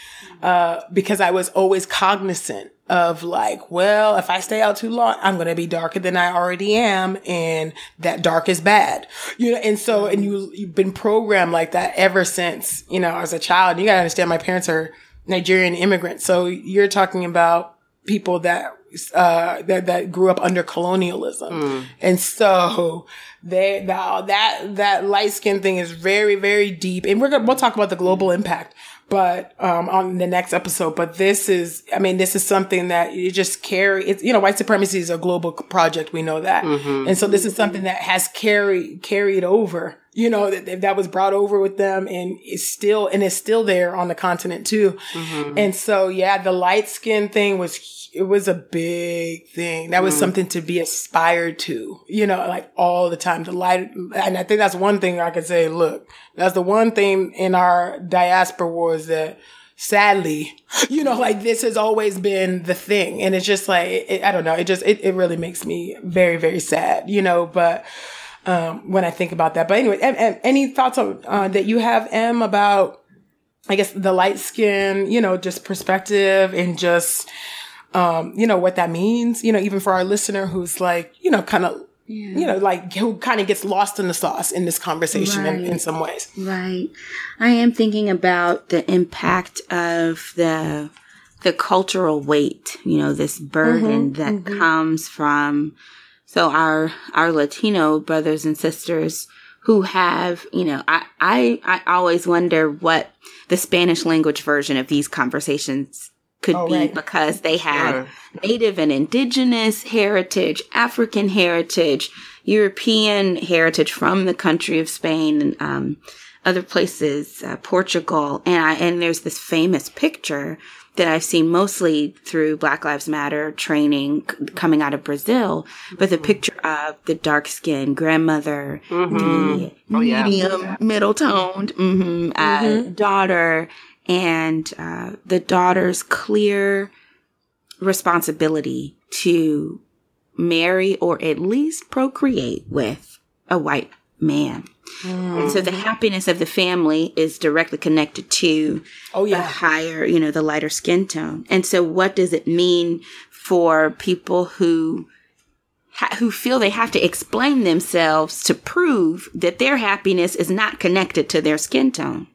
uh, because I was always cognizant of like, well, if I stay out too long, I'm going to be darker than I already am. And that dark is bad, you know? And so, and you, you've been programmed like that ever since, you know, as a child. You got to understand my parents are Nigerian immigrants. So you're talking about people that, uh, that, that grew up under colonialism. Mm. And so they, that, that, that light skin thing is very, very deep. And we're going to, we'll talk about the global impact but um, on the next episode. But this is, I mean, this is something that you just carry. It's you know, white supremacy is a global project. We know that, mm-hmm. and so this is something that has carried carried over. You know that that was brought over with them, and is still and is still there on the continent too. Mm-hmm. And so, yeah, the light skin thing was it was a big thing. That was mm. something to be aspired to, you know, like all the time. The light, and I think that's one thing I could say. Look, that's the one thing in our diaspora was that sadly, you know, like this has always been the thing. And it's just like, it, I don't know. It just, it, it really makes me very, very sad, you know, but, um, when I think about that. But anyway, any thoughts on, uh, that you have, M, about I guess the light skin, you know, just perspective and just, um, you know, what that means, you know, even for our listener who's like, you know, kind of, yeah. you know, like who kind of gets lost in the sauce in this conversation right. in, in some ways. Right. I am thinking about the impact of the, the cultural weight, you know, this burden mm-hmm, that mm-hmm. comes from, so our, our Latino brothers and sisters, who have, you know, I, I, I always wonder what the Spanish language version of these conversations could oh, be right. because they have native and indigenous heritage, African heritage, European heritage from the country of Spain and, um, other places, uh, Portugal. And I, and there's this famous picture that I've seen mostly through Black Lives Matter training c- coming out of Brazil, but the picture of the dark skinned grandmother, mm-hmm. the oh, medium, yeah. middle toned mm-hmm, uh, mm-hmm. daughter, and uh, the daughter's clear responsibility to marry or at least procreate with a white man. Mm. And so the happiness of the family is directly connected to oh, yeah. the higher, you know, the lighter skin tone. And so what does it mean for people who who feel they have to explain themselves to prove that their happiness is not connected to their skin tone?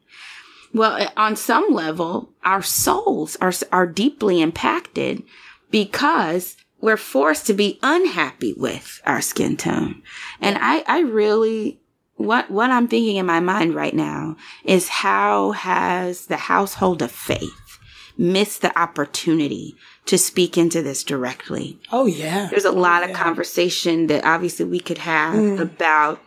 Well, on some level, our souls are are deeply impacted because we're forced to be unhappy with our skin tone. And I, I really what what I'm thinking in my mind right now is how has the household of faith missed the opportunity to speak into this directly? Oh yeah. There's a oh, lot yeah. of conversation that obviously we could have mm. about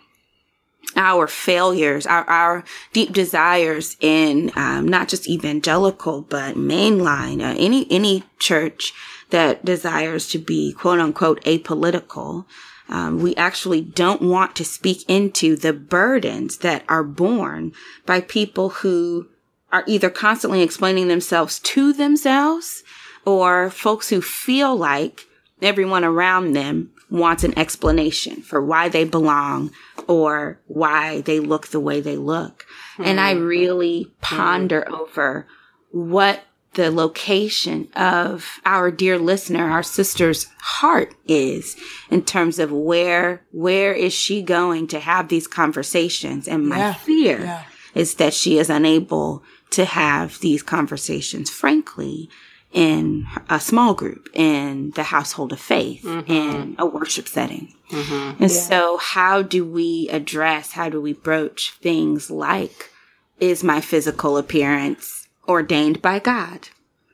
our failures, our, our deep desires in um, not just evangelical but mainline, uh, any any church that desires to be quote unquote apolitical. Um, we actually don't want to speak into the burdens that are borne by people who are either constantly explaining themselves to themselves or folks who feel like everyone around them wants an explanation for why they belong or why they look the way they look. Mm-hmm. And I hmm. really ponder mm-hmm. over what the location of our dear listener, our sister's heart is in terms of where, where is she going to have these conversations? And my yeah. fear yeah. is that she is unable to have these conversations, frankly, in a small group, in the household of faith, mm-hmm. in a worship setting. Mm-hmm. And yeah. so how do we address, how do we broach things like, is my physical appearance ordained by God.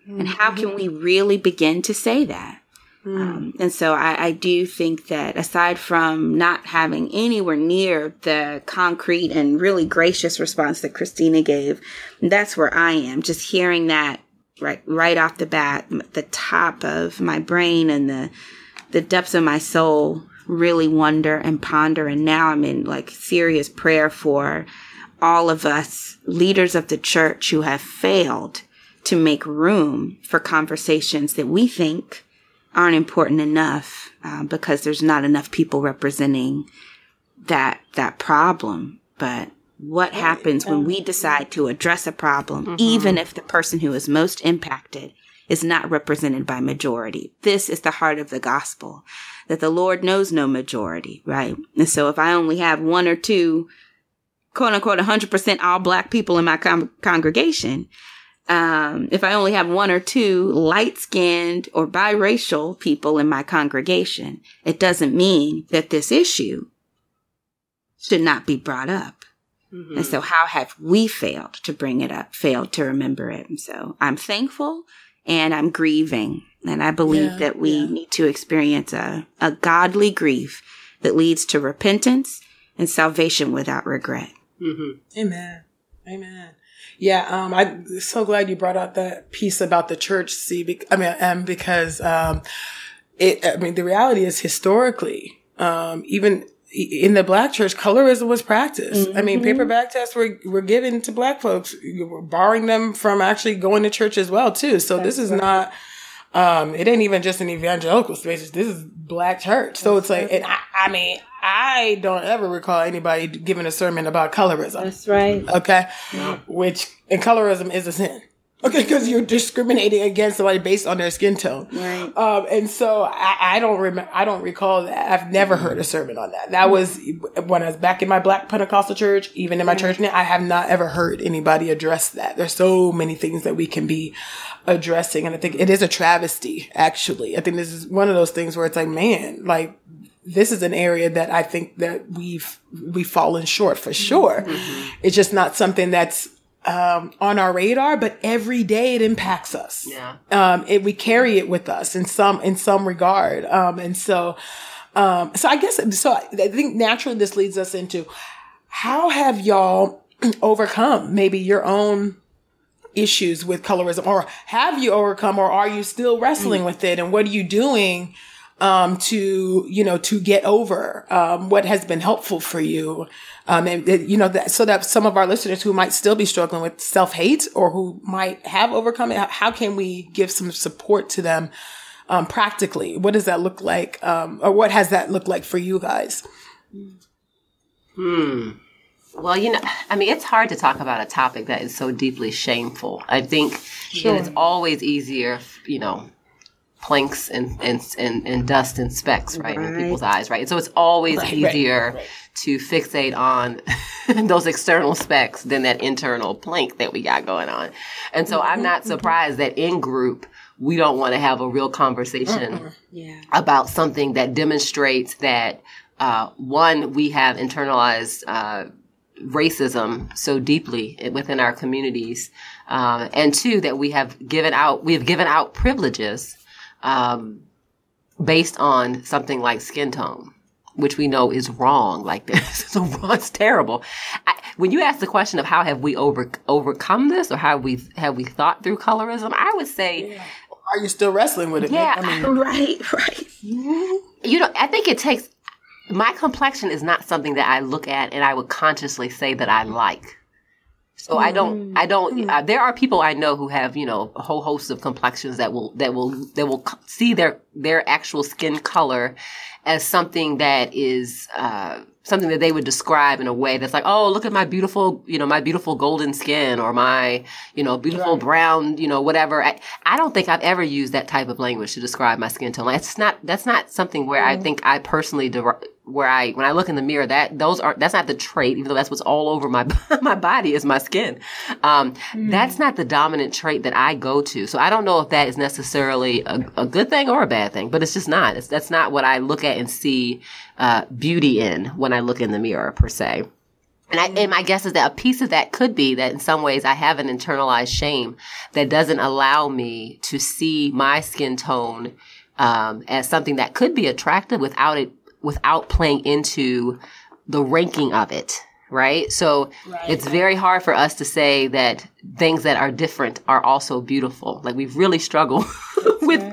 Mm-hmm. And how can we really begin to say that? Mm. Um, and so I, I, do think that aside from not having anywhere near the concrete and really gracious response that Christina gave, that's where I am. Just hearing that right, right off the bat, the top of my brain and the, the depths of my soul really wonder and ponder. And now I'm in like serious prayer for all of us leaders of the church who have failed to make room for conversations that we think aren't important enough uh, because there's not enough people representing that that problem. But what happens when we decide to address a problem, mm-hmm. even if the person who is most impacted is not represented by majority? This is the heart of the gospel that the Lord knows no majority, right? And so if I only have one or two quote unquote 100% all black people in my com- congregation. Um, if I only have one or two light skinned or biracial people in my congregation, it doesn't mean that this issue should not be brought up. Mm-hmm. And so how have we failed to bring it up, failed to remember it? And so I'm thankful and I'm grieving. And I believe yeah, that we yeah. need to experience a, a godly grief that leads to repentance and salvation without regret. Mm-hmm. Amen. Amen. Yeah, um, I'm so glad you brought out that piece about the church. See, I mean, um, because um, it. I mean, the reality is historically, um, even in the black church, colorism was practiced. Mm-hmm. I mean, paper bag tests were were given to black folks, barring them from actually going to church as well, too. So That's this is right. not Um, it ain't even just an evangelical space. This is black church. So it's like, and I, I mean, I don't ever recall anybody giving a sermon about colorism. That's right. Okay. Which, and colorism is a sin. Okay, because you're discriminating against somebody based on their skin tone. Right. Um, and so I, I don't remember, I don't recall that. I've never heard a sermon on that. That was when I was back in my black Pentecostal church, even in my church now, I have not ever heard anybody address that. There's so many things that we can be addressing. And I think it is a travesty, actually. I think this is one of those things where it's like, man, like, this is an area that I think that we've, we've fallen short for sure. It's just not something that's um, on our radar, but every day it impacts us. Yeah. Um, it, we carry it with us in some, in some regard. Um, and so, um, so I guess, so I I think naturally this leads us into how have y'all overcome maybe your own issues with colorism or have you overcome or are you still wrestling with it? And what are you doing? Um, to, you know, to get over, um, what has been helpful for you. Um, and, and, you know, that, so that some of our listeners who might still be struggling with self-hate or who might have overcome it, how, can we give some support to them, um, practically? What does that look like? Um, or what has that looked like for you guys? Hmm. Well, you know, I mean, it's hard to talk about a topic that is so deeply shameful. I think that it's always easier, you know, planks and, and, and, and dust and specks, right, in people's eyes, right? So it's always right, easier to fixate on those external specks than that internal plank that we got going on. And so I'm not surprised that in group, we don't want to have a real conversation Yeah. about something that demonstrates that uh, one, we have internalized uh, racism so deeply within our communities, um, and two, that we have given out we have given out privileges um, based on something like skin tone. Which we know is wrong, like this. so it's terrible. I, when you ask the question of how have we over overcome this, or how we have we thought through colorism, I would say, Are you still wrestling with it? Yeah. I mean, Right. Right. you know, I think it takes my complexion is not something that I look at and I would consciously say that I like. So I don't, I don't, uh, there are people I know who have, you know, a whole host of complexions that will, that will, that will see their, their actual skin color as something that is, uh, something that they would describe in a way that's like, oh, look at my beautiful, you know, my beautiful golden skin or my, you know, beautiful brown, you know, whatever. I, I don't think I've ever used that type of language to describe my skin tone. That's not, that's not something where I think I personally, where I, when I look in the mirror, that, those are, that's not the trait, even though that's what's all over my, my body is my skin. Um, that's not the dominant trait that I go to. So I don't know if that is necessarily a, a good thing or a bad thing, but it's just not. It's, that's not what I look at and see, uh, beauty in when I look in the mirror per se. And, I, and my guess is that a piece of that could be that in some ways I have an internalized shame that doesn't allow me to see my skin tone um, as something that could be attractive without it without playing into the ranking of it. Right. So it's very hard for us to say that things that are different are also beautiful. Like we've really struggle with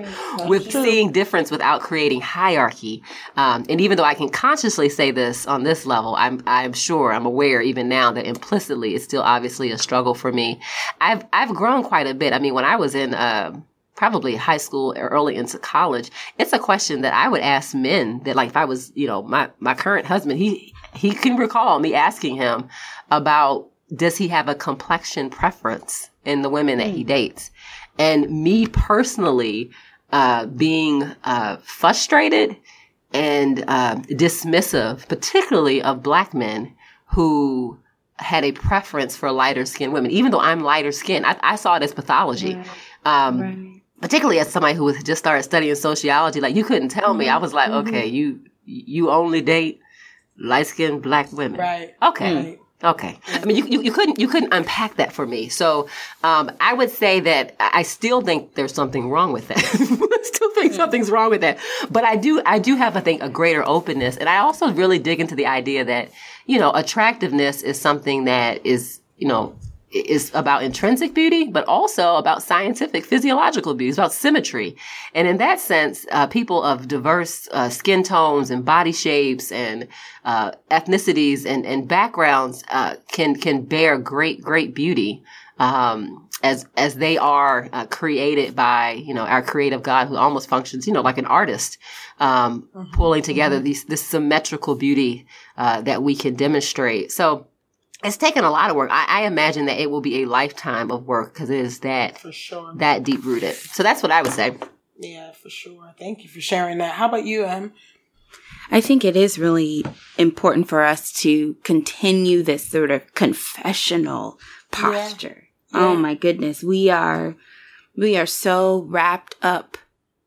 with seeing difference without creating hierarchy. Um, and even though I can consciously say this on this level, I'm I'm sure I'm aware even now that implicitly it's still obviously a struggle for me. I've I've grown quite a bit. I mean, when I was in uh, probably high school or early into college, it's a question that I would ask men that like if I was, you know, my, my current husband, he, he can recall me asking him about does he have a complexion preference in the women that he dates? And me personally, uh, being, uh, frustrated and, uh, dismissive, particularly of black men who had a preference for lighter skinned women, even though I'm lighter skinned, I, I saw it as pathology. Um, Right. Particularly as somebody who had just started studying sociology, like you couldn't tell me. I mm-hmm. was like, mm-hmm. okay, you you only date light skinned black women, Right. Okay, Right. okay. I mean, you, you you couldn't you couldn't unpack that for me. So um, I would say that I I still think there's something wrong with that. I still think hmm. something's wrong with that. But I do I do have I think a greater openness, and I also really dig into the idea that you know attractiveness is something that is you know is about intrinsic beauty, but also about scientific physiological beauty. It's about symmetry. And in that sense, uh, people of diverse uh, skin tones and body shapes and uh, ethnicities and, and backgrounds uh, can can bear great, great beauty. um, as as they are uh, created by you know our creative God who almost functions you know like an artist um, mm-hmm. pulling together mm-hmm. these this symmetrical beauty uh, that we can demonstrate. So it's taken a lot of work. I, I imagine that it will be a lifetime of work because it is that for sure that deep rooted. So that's what I would say. Yeah, for sure. Thank you for sharing that. How about you, Em? I think it is really important for us to continue this sort of confessional posture. Yeah. Yeah. Oh my goodness. We are, we are so wrapped up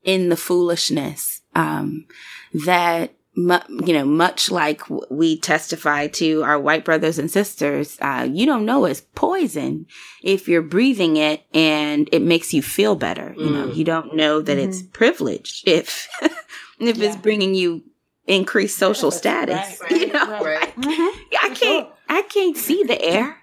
in the foolishness, um, that, you know, much like we testify to our white brothers and sisters, uh, you don't know it's poison if you're breathing it and it makes you feel better. Mm. You know, mm. you don't know that mm-hmm. it's privileged if, if yeah. it's bringing you increased social status. Right, you know, right. Mm-hmm. I can't, I can't see the air.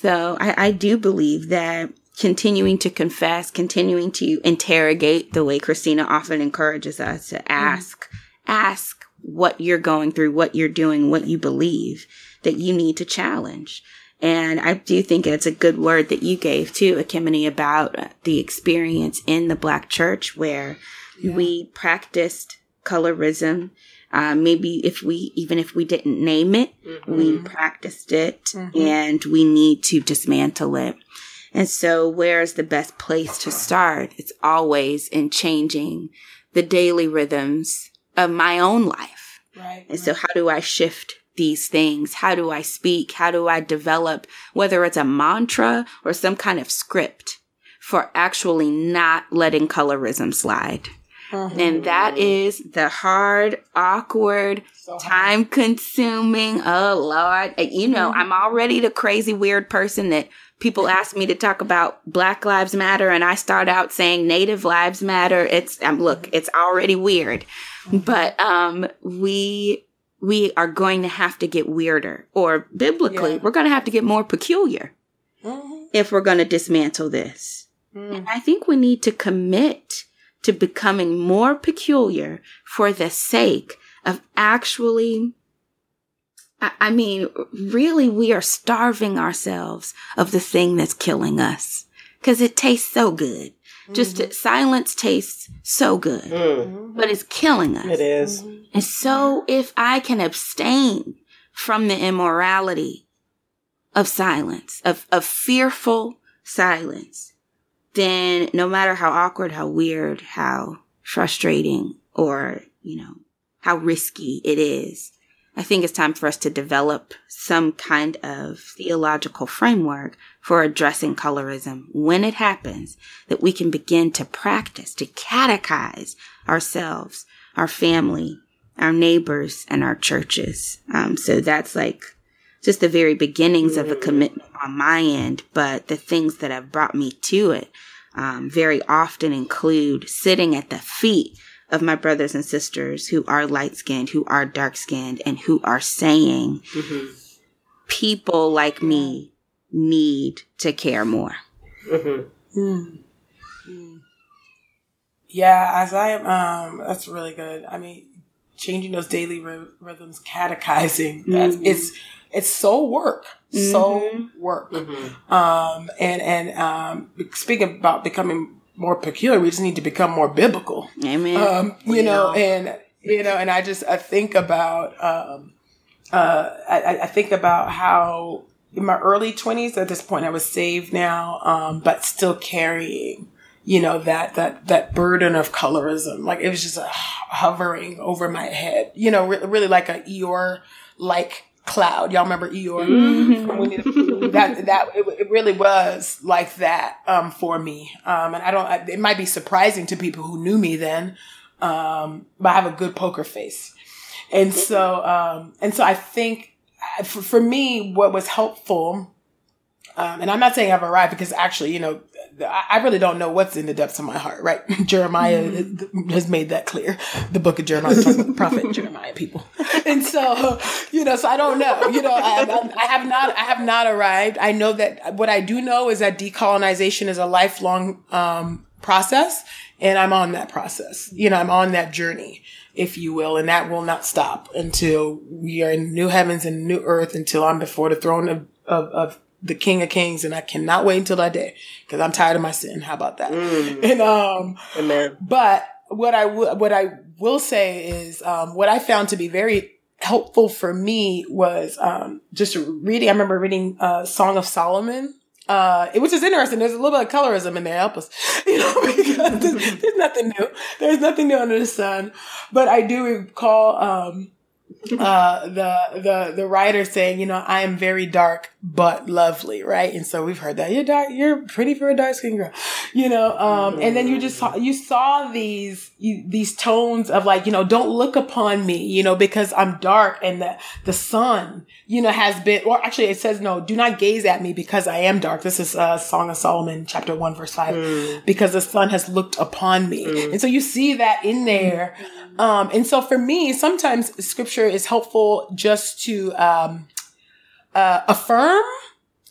So I, I do believe that continuing to confess, continuing to interrogate the way Christina often encourages us to ask, mm. ask what you're going through, what you're doing, what you believe that you need to challenge. And I do think it's a good word that you gave too, Ekemini, about the experience in the black church where yeah. we practiced colorism uh, maybe if we, even if we didn't name it, mm-hmm. we practiced it mm-hmm. and we need to dismantle it. And so where's the best place to start? It's always in changing the daily rhythms of my own life. Right. And right. so how do I shift these things? How do I speak? How do I develop, whether it's a mantra or some kind of script for actually not letting colorism slide? Mm-hmm. And that is the hard, awkward, so time consuming. Oh Lord. You know, mm-hmm. I'm already the crazy, weird person that people ask me to talk about Black Lives Matter and I start out saying Native Lives Matter. It's, um, look, mm-hmm. it's already weird. But, um, we, we are going to have to get weirder or biblically, yeah. we're going to have to get more peculiar mm-hmm. if we're going to dismantle this. Mm. And I think we need to commit to becoming more peculiar for the sake of actually I mean, really, we are starving ourselves of the thing that's killing us because it tastes so good. Mm-hmm. Just silence tastes so good, mm-hmm. but it's killing us. It is. And so, if I can abstain from the immorality of silence, of, of fearful silence, then no matter how awkward, how weird, how frustrating, or, you know, how risky it is, I think it's time for us to develop some kind of theological framework for addressing colorism when it happens, that we can begin to practice, to catechize ourselves, our family, our neighbors, and our churches. Um, so that's like just the very beginnings of a commitment on my end, but the things that have brought me to it um, very often include sitting at the feet of my brothers and sisters who are light skinned, who are dark skinned, and who are saying, mm-hmm. people like me need to care more. Mm-hmm. Mm. Yeah, as I am, um, that's really good. I mean, changing those daily rhythms, catechizing, that's, mm-hmm. it's, it's soul work, soul mm-hmm. work. Mm-hmm. Um, and, and, um, speaking about becoming more peculiar, we just need to become more biblical. Amen. Um, you know, and, you know, and I just, I think about, um, uh, I, I think about how in my early twenties, at this point, I was saved now, um, but still carrying, you know, that, that, that burden of colorism. Like it was just hovering over my head, you know, re- really like a Eeyore like cloud. Y'all remember Eeyore? Mm-hmm. that that it, it, really was like that um, for me. Um, and I don't. It might be surprising to people who knew me then, um, but I have a good poker face, and so um, and so I think for, for me, what was helpful. Um, and I'm not saying I've arrived because actually, you know, I really don't know what's in the depths of my heart, right? Jeremiah mm-hmm. has made that clear. The book of Jeremiah the prophet Jeremiah people. And so, you know, so I don't know, you know, I, I, have not, I have not arrived. I know that what I do know is that decolonization is a lifelong, um, process and I'm on that process. You know, I'm on that journey, if you will, and that will not stop until we are in new heavens and new earth until I'm before the throne of, of, of the King of Kings, and I cannot wait until that day because I'm tired of my sin. How about that? Mm. And um, Amen. but what I w- what I will say is um, what I found to be very helpful for me was um, just reading. I remember reading uh, Song of Solomon. Uh, which is interesting. There's a little bit of colorism in there. Help us, you know, because there's, there's nothing new. There's nothing new under the sun. But I do recall, um, uh, the, the, the writer saying, you know, I am very dark, but lovely, right? And so we've heard that you're dark, you're pretty for a dark skinned girl, you know, um, and then you just saw, you saw these, you, these tones of like, you know, don't look upon me, you know, because I'm dark and the, the sun, you know, has been, or actually it says, no, do not gaze at me because I am dark. This is uh, Song of Solomon, chapter one, verse five, because the sun has looked upon me. And so you see that in there. Um, and so for me, sometimes scripture is helpful just to, um, uh, affirm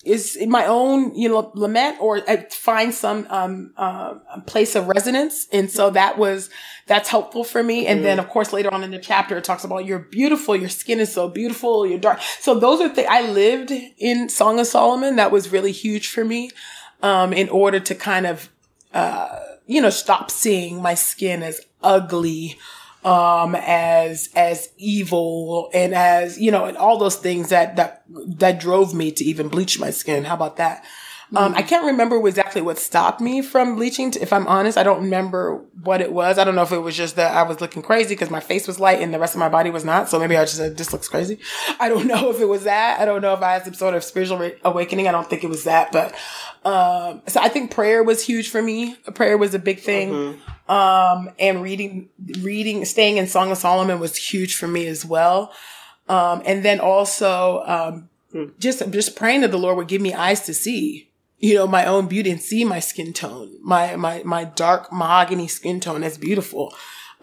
is my own, you know, lament or uh, find some, um, uh, place of resonance. And so that was, that's helpful for me. And then of course later on in the chapter, it talks about you're beautiful. Your skin is so beautiful. You're dark. So those are things I lived in Song of Solomon. That was really huge for me. Um, in order to kind of, uh, you know, stop seeing my skin as ugly, um, as, as evil and as, you know, and all those things that, that, that drove me to even bleach my skin. How about that? Um, I can't remember exactly what stopped me from bleaching. To, if I'm honest, I don't remember what it was. I don't know if it was just that I was looking crazy because my face was light and the rest of my body was not. So maybe I just said, this looks crazy. I don't know if it was that. I don't know if I had some sort of spiritual re- awakening. I don't think it was that, but, um, so I think prayer was huge for me. Prayer was a big thing. Um, and reading, reading, staying in Song of Solomon was huge for me as well. Um, and then also, um, just, just praying that the Lord would give me eyes to see, you know, my own beauty and see my skin tone, my, my, my dark mahogany skin tone. That's beautiful.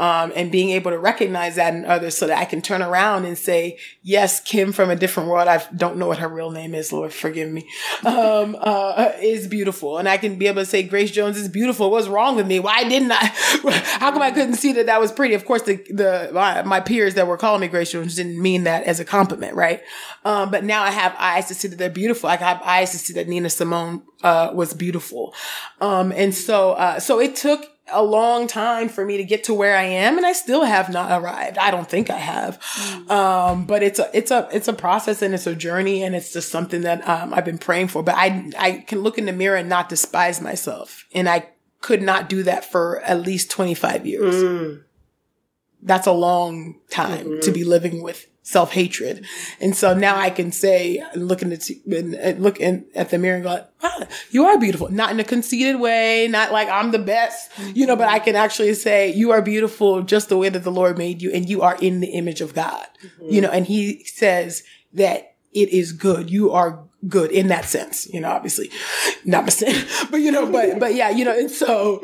Um, and being able to recognize that in others so that I can turn around and say, yes, Kim from a different world. I don't know what her real name is. Lord, forgive me. Um, uh, is beautiful. And I can be able to say, Grace Jones is beautiful. What's wrong with me? Why didn't I? How come I couldn't see that that was pretty? Of course, the, the, my, my peers that were calling me Grace Jones didn't mean that as a compliment, right? Um, but now I have eyes to see that they're beautiful. I have eyes to see that Nina Simone, uh, was beautiful. Um, and so, uh, so it took, a long time for me to get to where I am and I still have not arrived. I don't think I have. Um, but it's a, it's a, it's a process and it's a journey and it's just something that, um, I've been praying for, but I, I can look in the mirror and not despise myself. And I could not do that for at least 25 years. That's a long time to be living with self hatred. And so now I can say, looking at, and uh, look in, at the mirror and go, wow, you are beautiful. Not in a conceited way, not like I'm the best, you know, but I can actually say you are beautiful just the way that the Lord made you and you are in the image of God, you know, and he says that it is good. You are good in that sense, you know, obviously not my but you know, but, but yeah, you know, and so,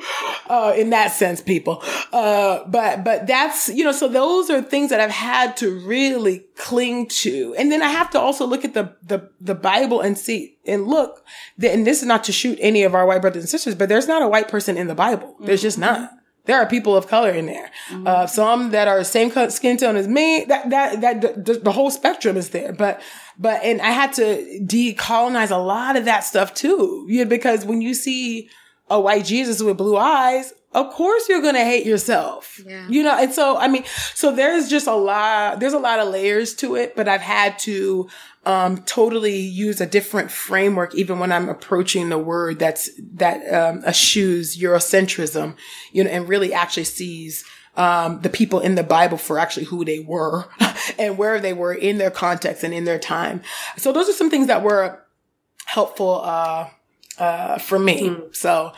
uh, in that sense, people, uh, but, but that's, you know, so those are things that I've had to really cling to. And then I have to also look at the, the, the Bible and see and look that, and this is not to shoot any of our white brothers and sisters, but there's not a white person in the Bible. There's just not there are people of color in there. Uh, some that are same skin tone as me. That that that the, the whole spectrum is there. But but and I had to decolonize a lot of that stuff too. Yeah, because when you see a white Jesus with blue eyes, of course you're gonna hate yourself. Yeah. You know, and so I mean, so there's just a lot. There's a lot of layers to it. But I've had to um, totally use a different framework, even when I'm approaching the word that's that um, eschews Eurocentrism, you know, and really actually sees um, the people in the Bible for actually who they were and where they were in their context and in their time. So those are some things that were helpful uh, uh, for me. So.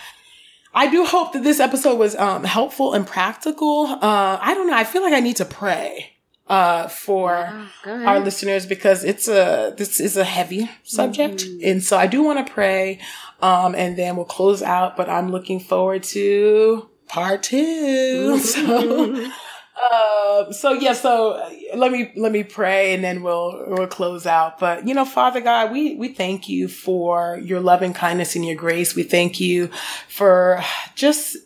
I do hope that this episode was um, helpful and practical. Uh, I don't know. I feel like I need to pray uh, for our listeners because it's a this is a heavy subject, and so I do want to pray, um, and then we'll close out. But I'm looking forward to part two. so. Uh, so yeah, so uh, let me let me pray and then we'll we'll close out. But you know, Father God, we we thank you for your loving kindness and your grace. We thank you for just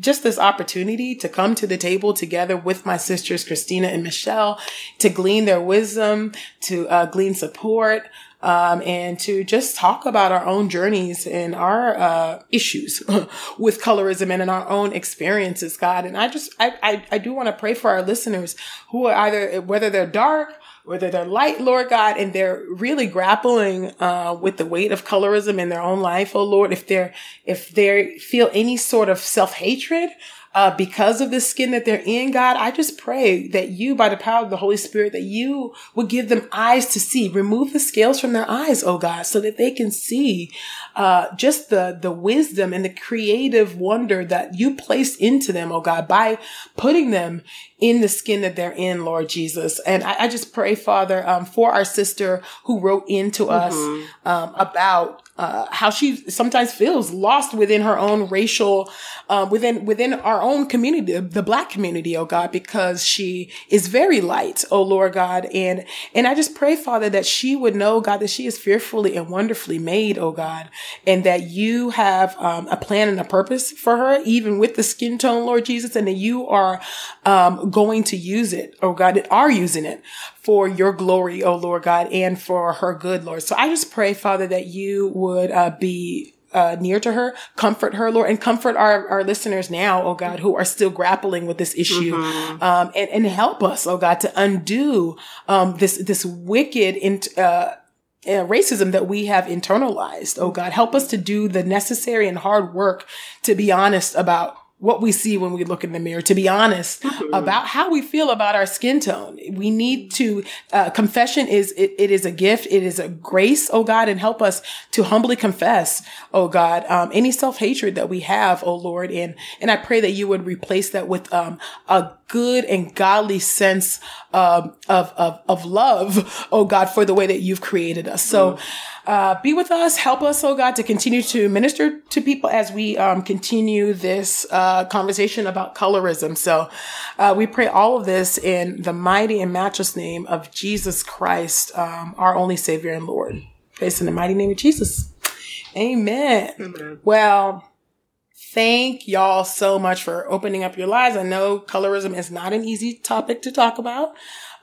just this opportunity to come to the table together with my sisters Christina and Michelle to glean their wisdom, to uh, glean support, um, and to just talk about our own journeys and our uh, issues with colorism and in our own experiences, God. And I just, I, I, I do want to pray for our listeners who are either, whether they're dark, whether they're light, Lord God, and they're really grappling uh, with the weight of colorism in their own life, oh Lord, if they're if they feel any sort of self hatred uh, because of the skin that they're in, God, I just pray that you, by the power of the Holy Spirit, that you would give them eyes to see. Remove the scales from their eyes, oh God, so that they can see uh, just the the wisdom and the creative wonder that you placed into them, oh God, by putting them in the skin that they're in, Lord Jesus. And I, I just pray, Father, um, for our sister who wrote into us mm-hmm. um, about uh, how she sometimes feels lost within her own racial, uh, within within our own community, the black community, oh God, because she is very light, oh Lord God, and and I just pray, Father, that she would know, God, that she is fearfully and wonderfully made, oh God, and that you have um, a plan and a purpose for her, even with the skin tone, Lord Jesus, and that you are um, going to use it, oh God, that are using it for your glory, oh Lord God, and for her good, Lord. So I just pray, Father, that you would uh, be uh, near to her, comfort her, Lord, and comfort our, our listeners now, oh God, who are still grappling with this issue, mm-hmm. um, and, and help us, oh God, to undo um, this this wicked in, uh, uh, racism that we have internalized. Oh God, help us to do the necessary and hard work to be honest about what we see when we look in the mirror, to be honest mm-hmm. about how we feel about our skin tone. We need to, uh, confession is, it, it is a gift. It is a grace, oh God, and help us to humbly confess, oh God, um, any self-hatred that we have, oh Lord. And, and I pray that you would replace that with, um, a good and godly sense, um, of, of, of love, oh God, for the way that you've created us. So, mm-hmm uh, be with us, help us, oh God, to continue to minister to people as we um, continue this uh, conversation about colorism. So uh, we pray all of this in the mighty and matchless name of Jesus Christ, um, our only Savior and Lord. Praise in the mighty name of Jesus. Amen. Amen. Well, thank y'all so much for opening up your lives. I know colorism is not an easy topic to talk about.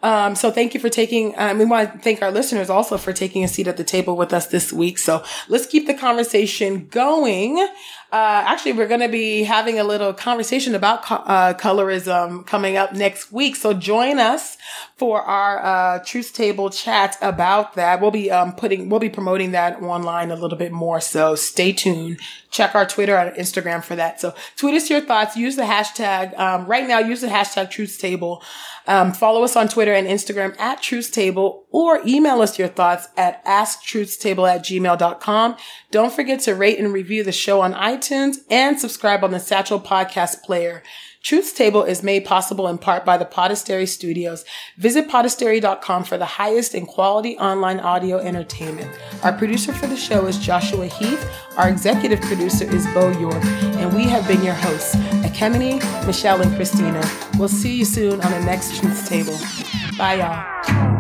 Um, so thank you for taking, um, we want to thank our listeners also for taking a seat at the table with us this week. So let's keep the conversation going. Uh, actually, we're going to be having a little conversation about co- uh, colorism coming up next week. So join us for our uh, truth table chat about that. We'll be um, putting, we'll be promoting that online a little bit more. So stay tuned. Check our Twitter and Instagram for that. So tweet us your thoughts. Use the hashtag. Um, right now, use the hashtag truth table. Um, follow us on Twitter and Instagram at Truth Table or email us your thoughts at asktruthstable at gmail.com. Don't forget to rate and review the show on iTunes and subscribe on the Satchel Podcast Player. Truth's Table is made possible in part by the Podastery Studios. Visit podastery.com for the highest in quality online audio entertainment. Our producer for the show is Joshua Heath. Our executive producer is Bo York. And we have been your hosts, Ekemini, Michelle, and Christina. We'll see you soon on the next Truth's Table. Bye, y'all.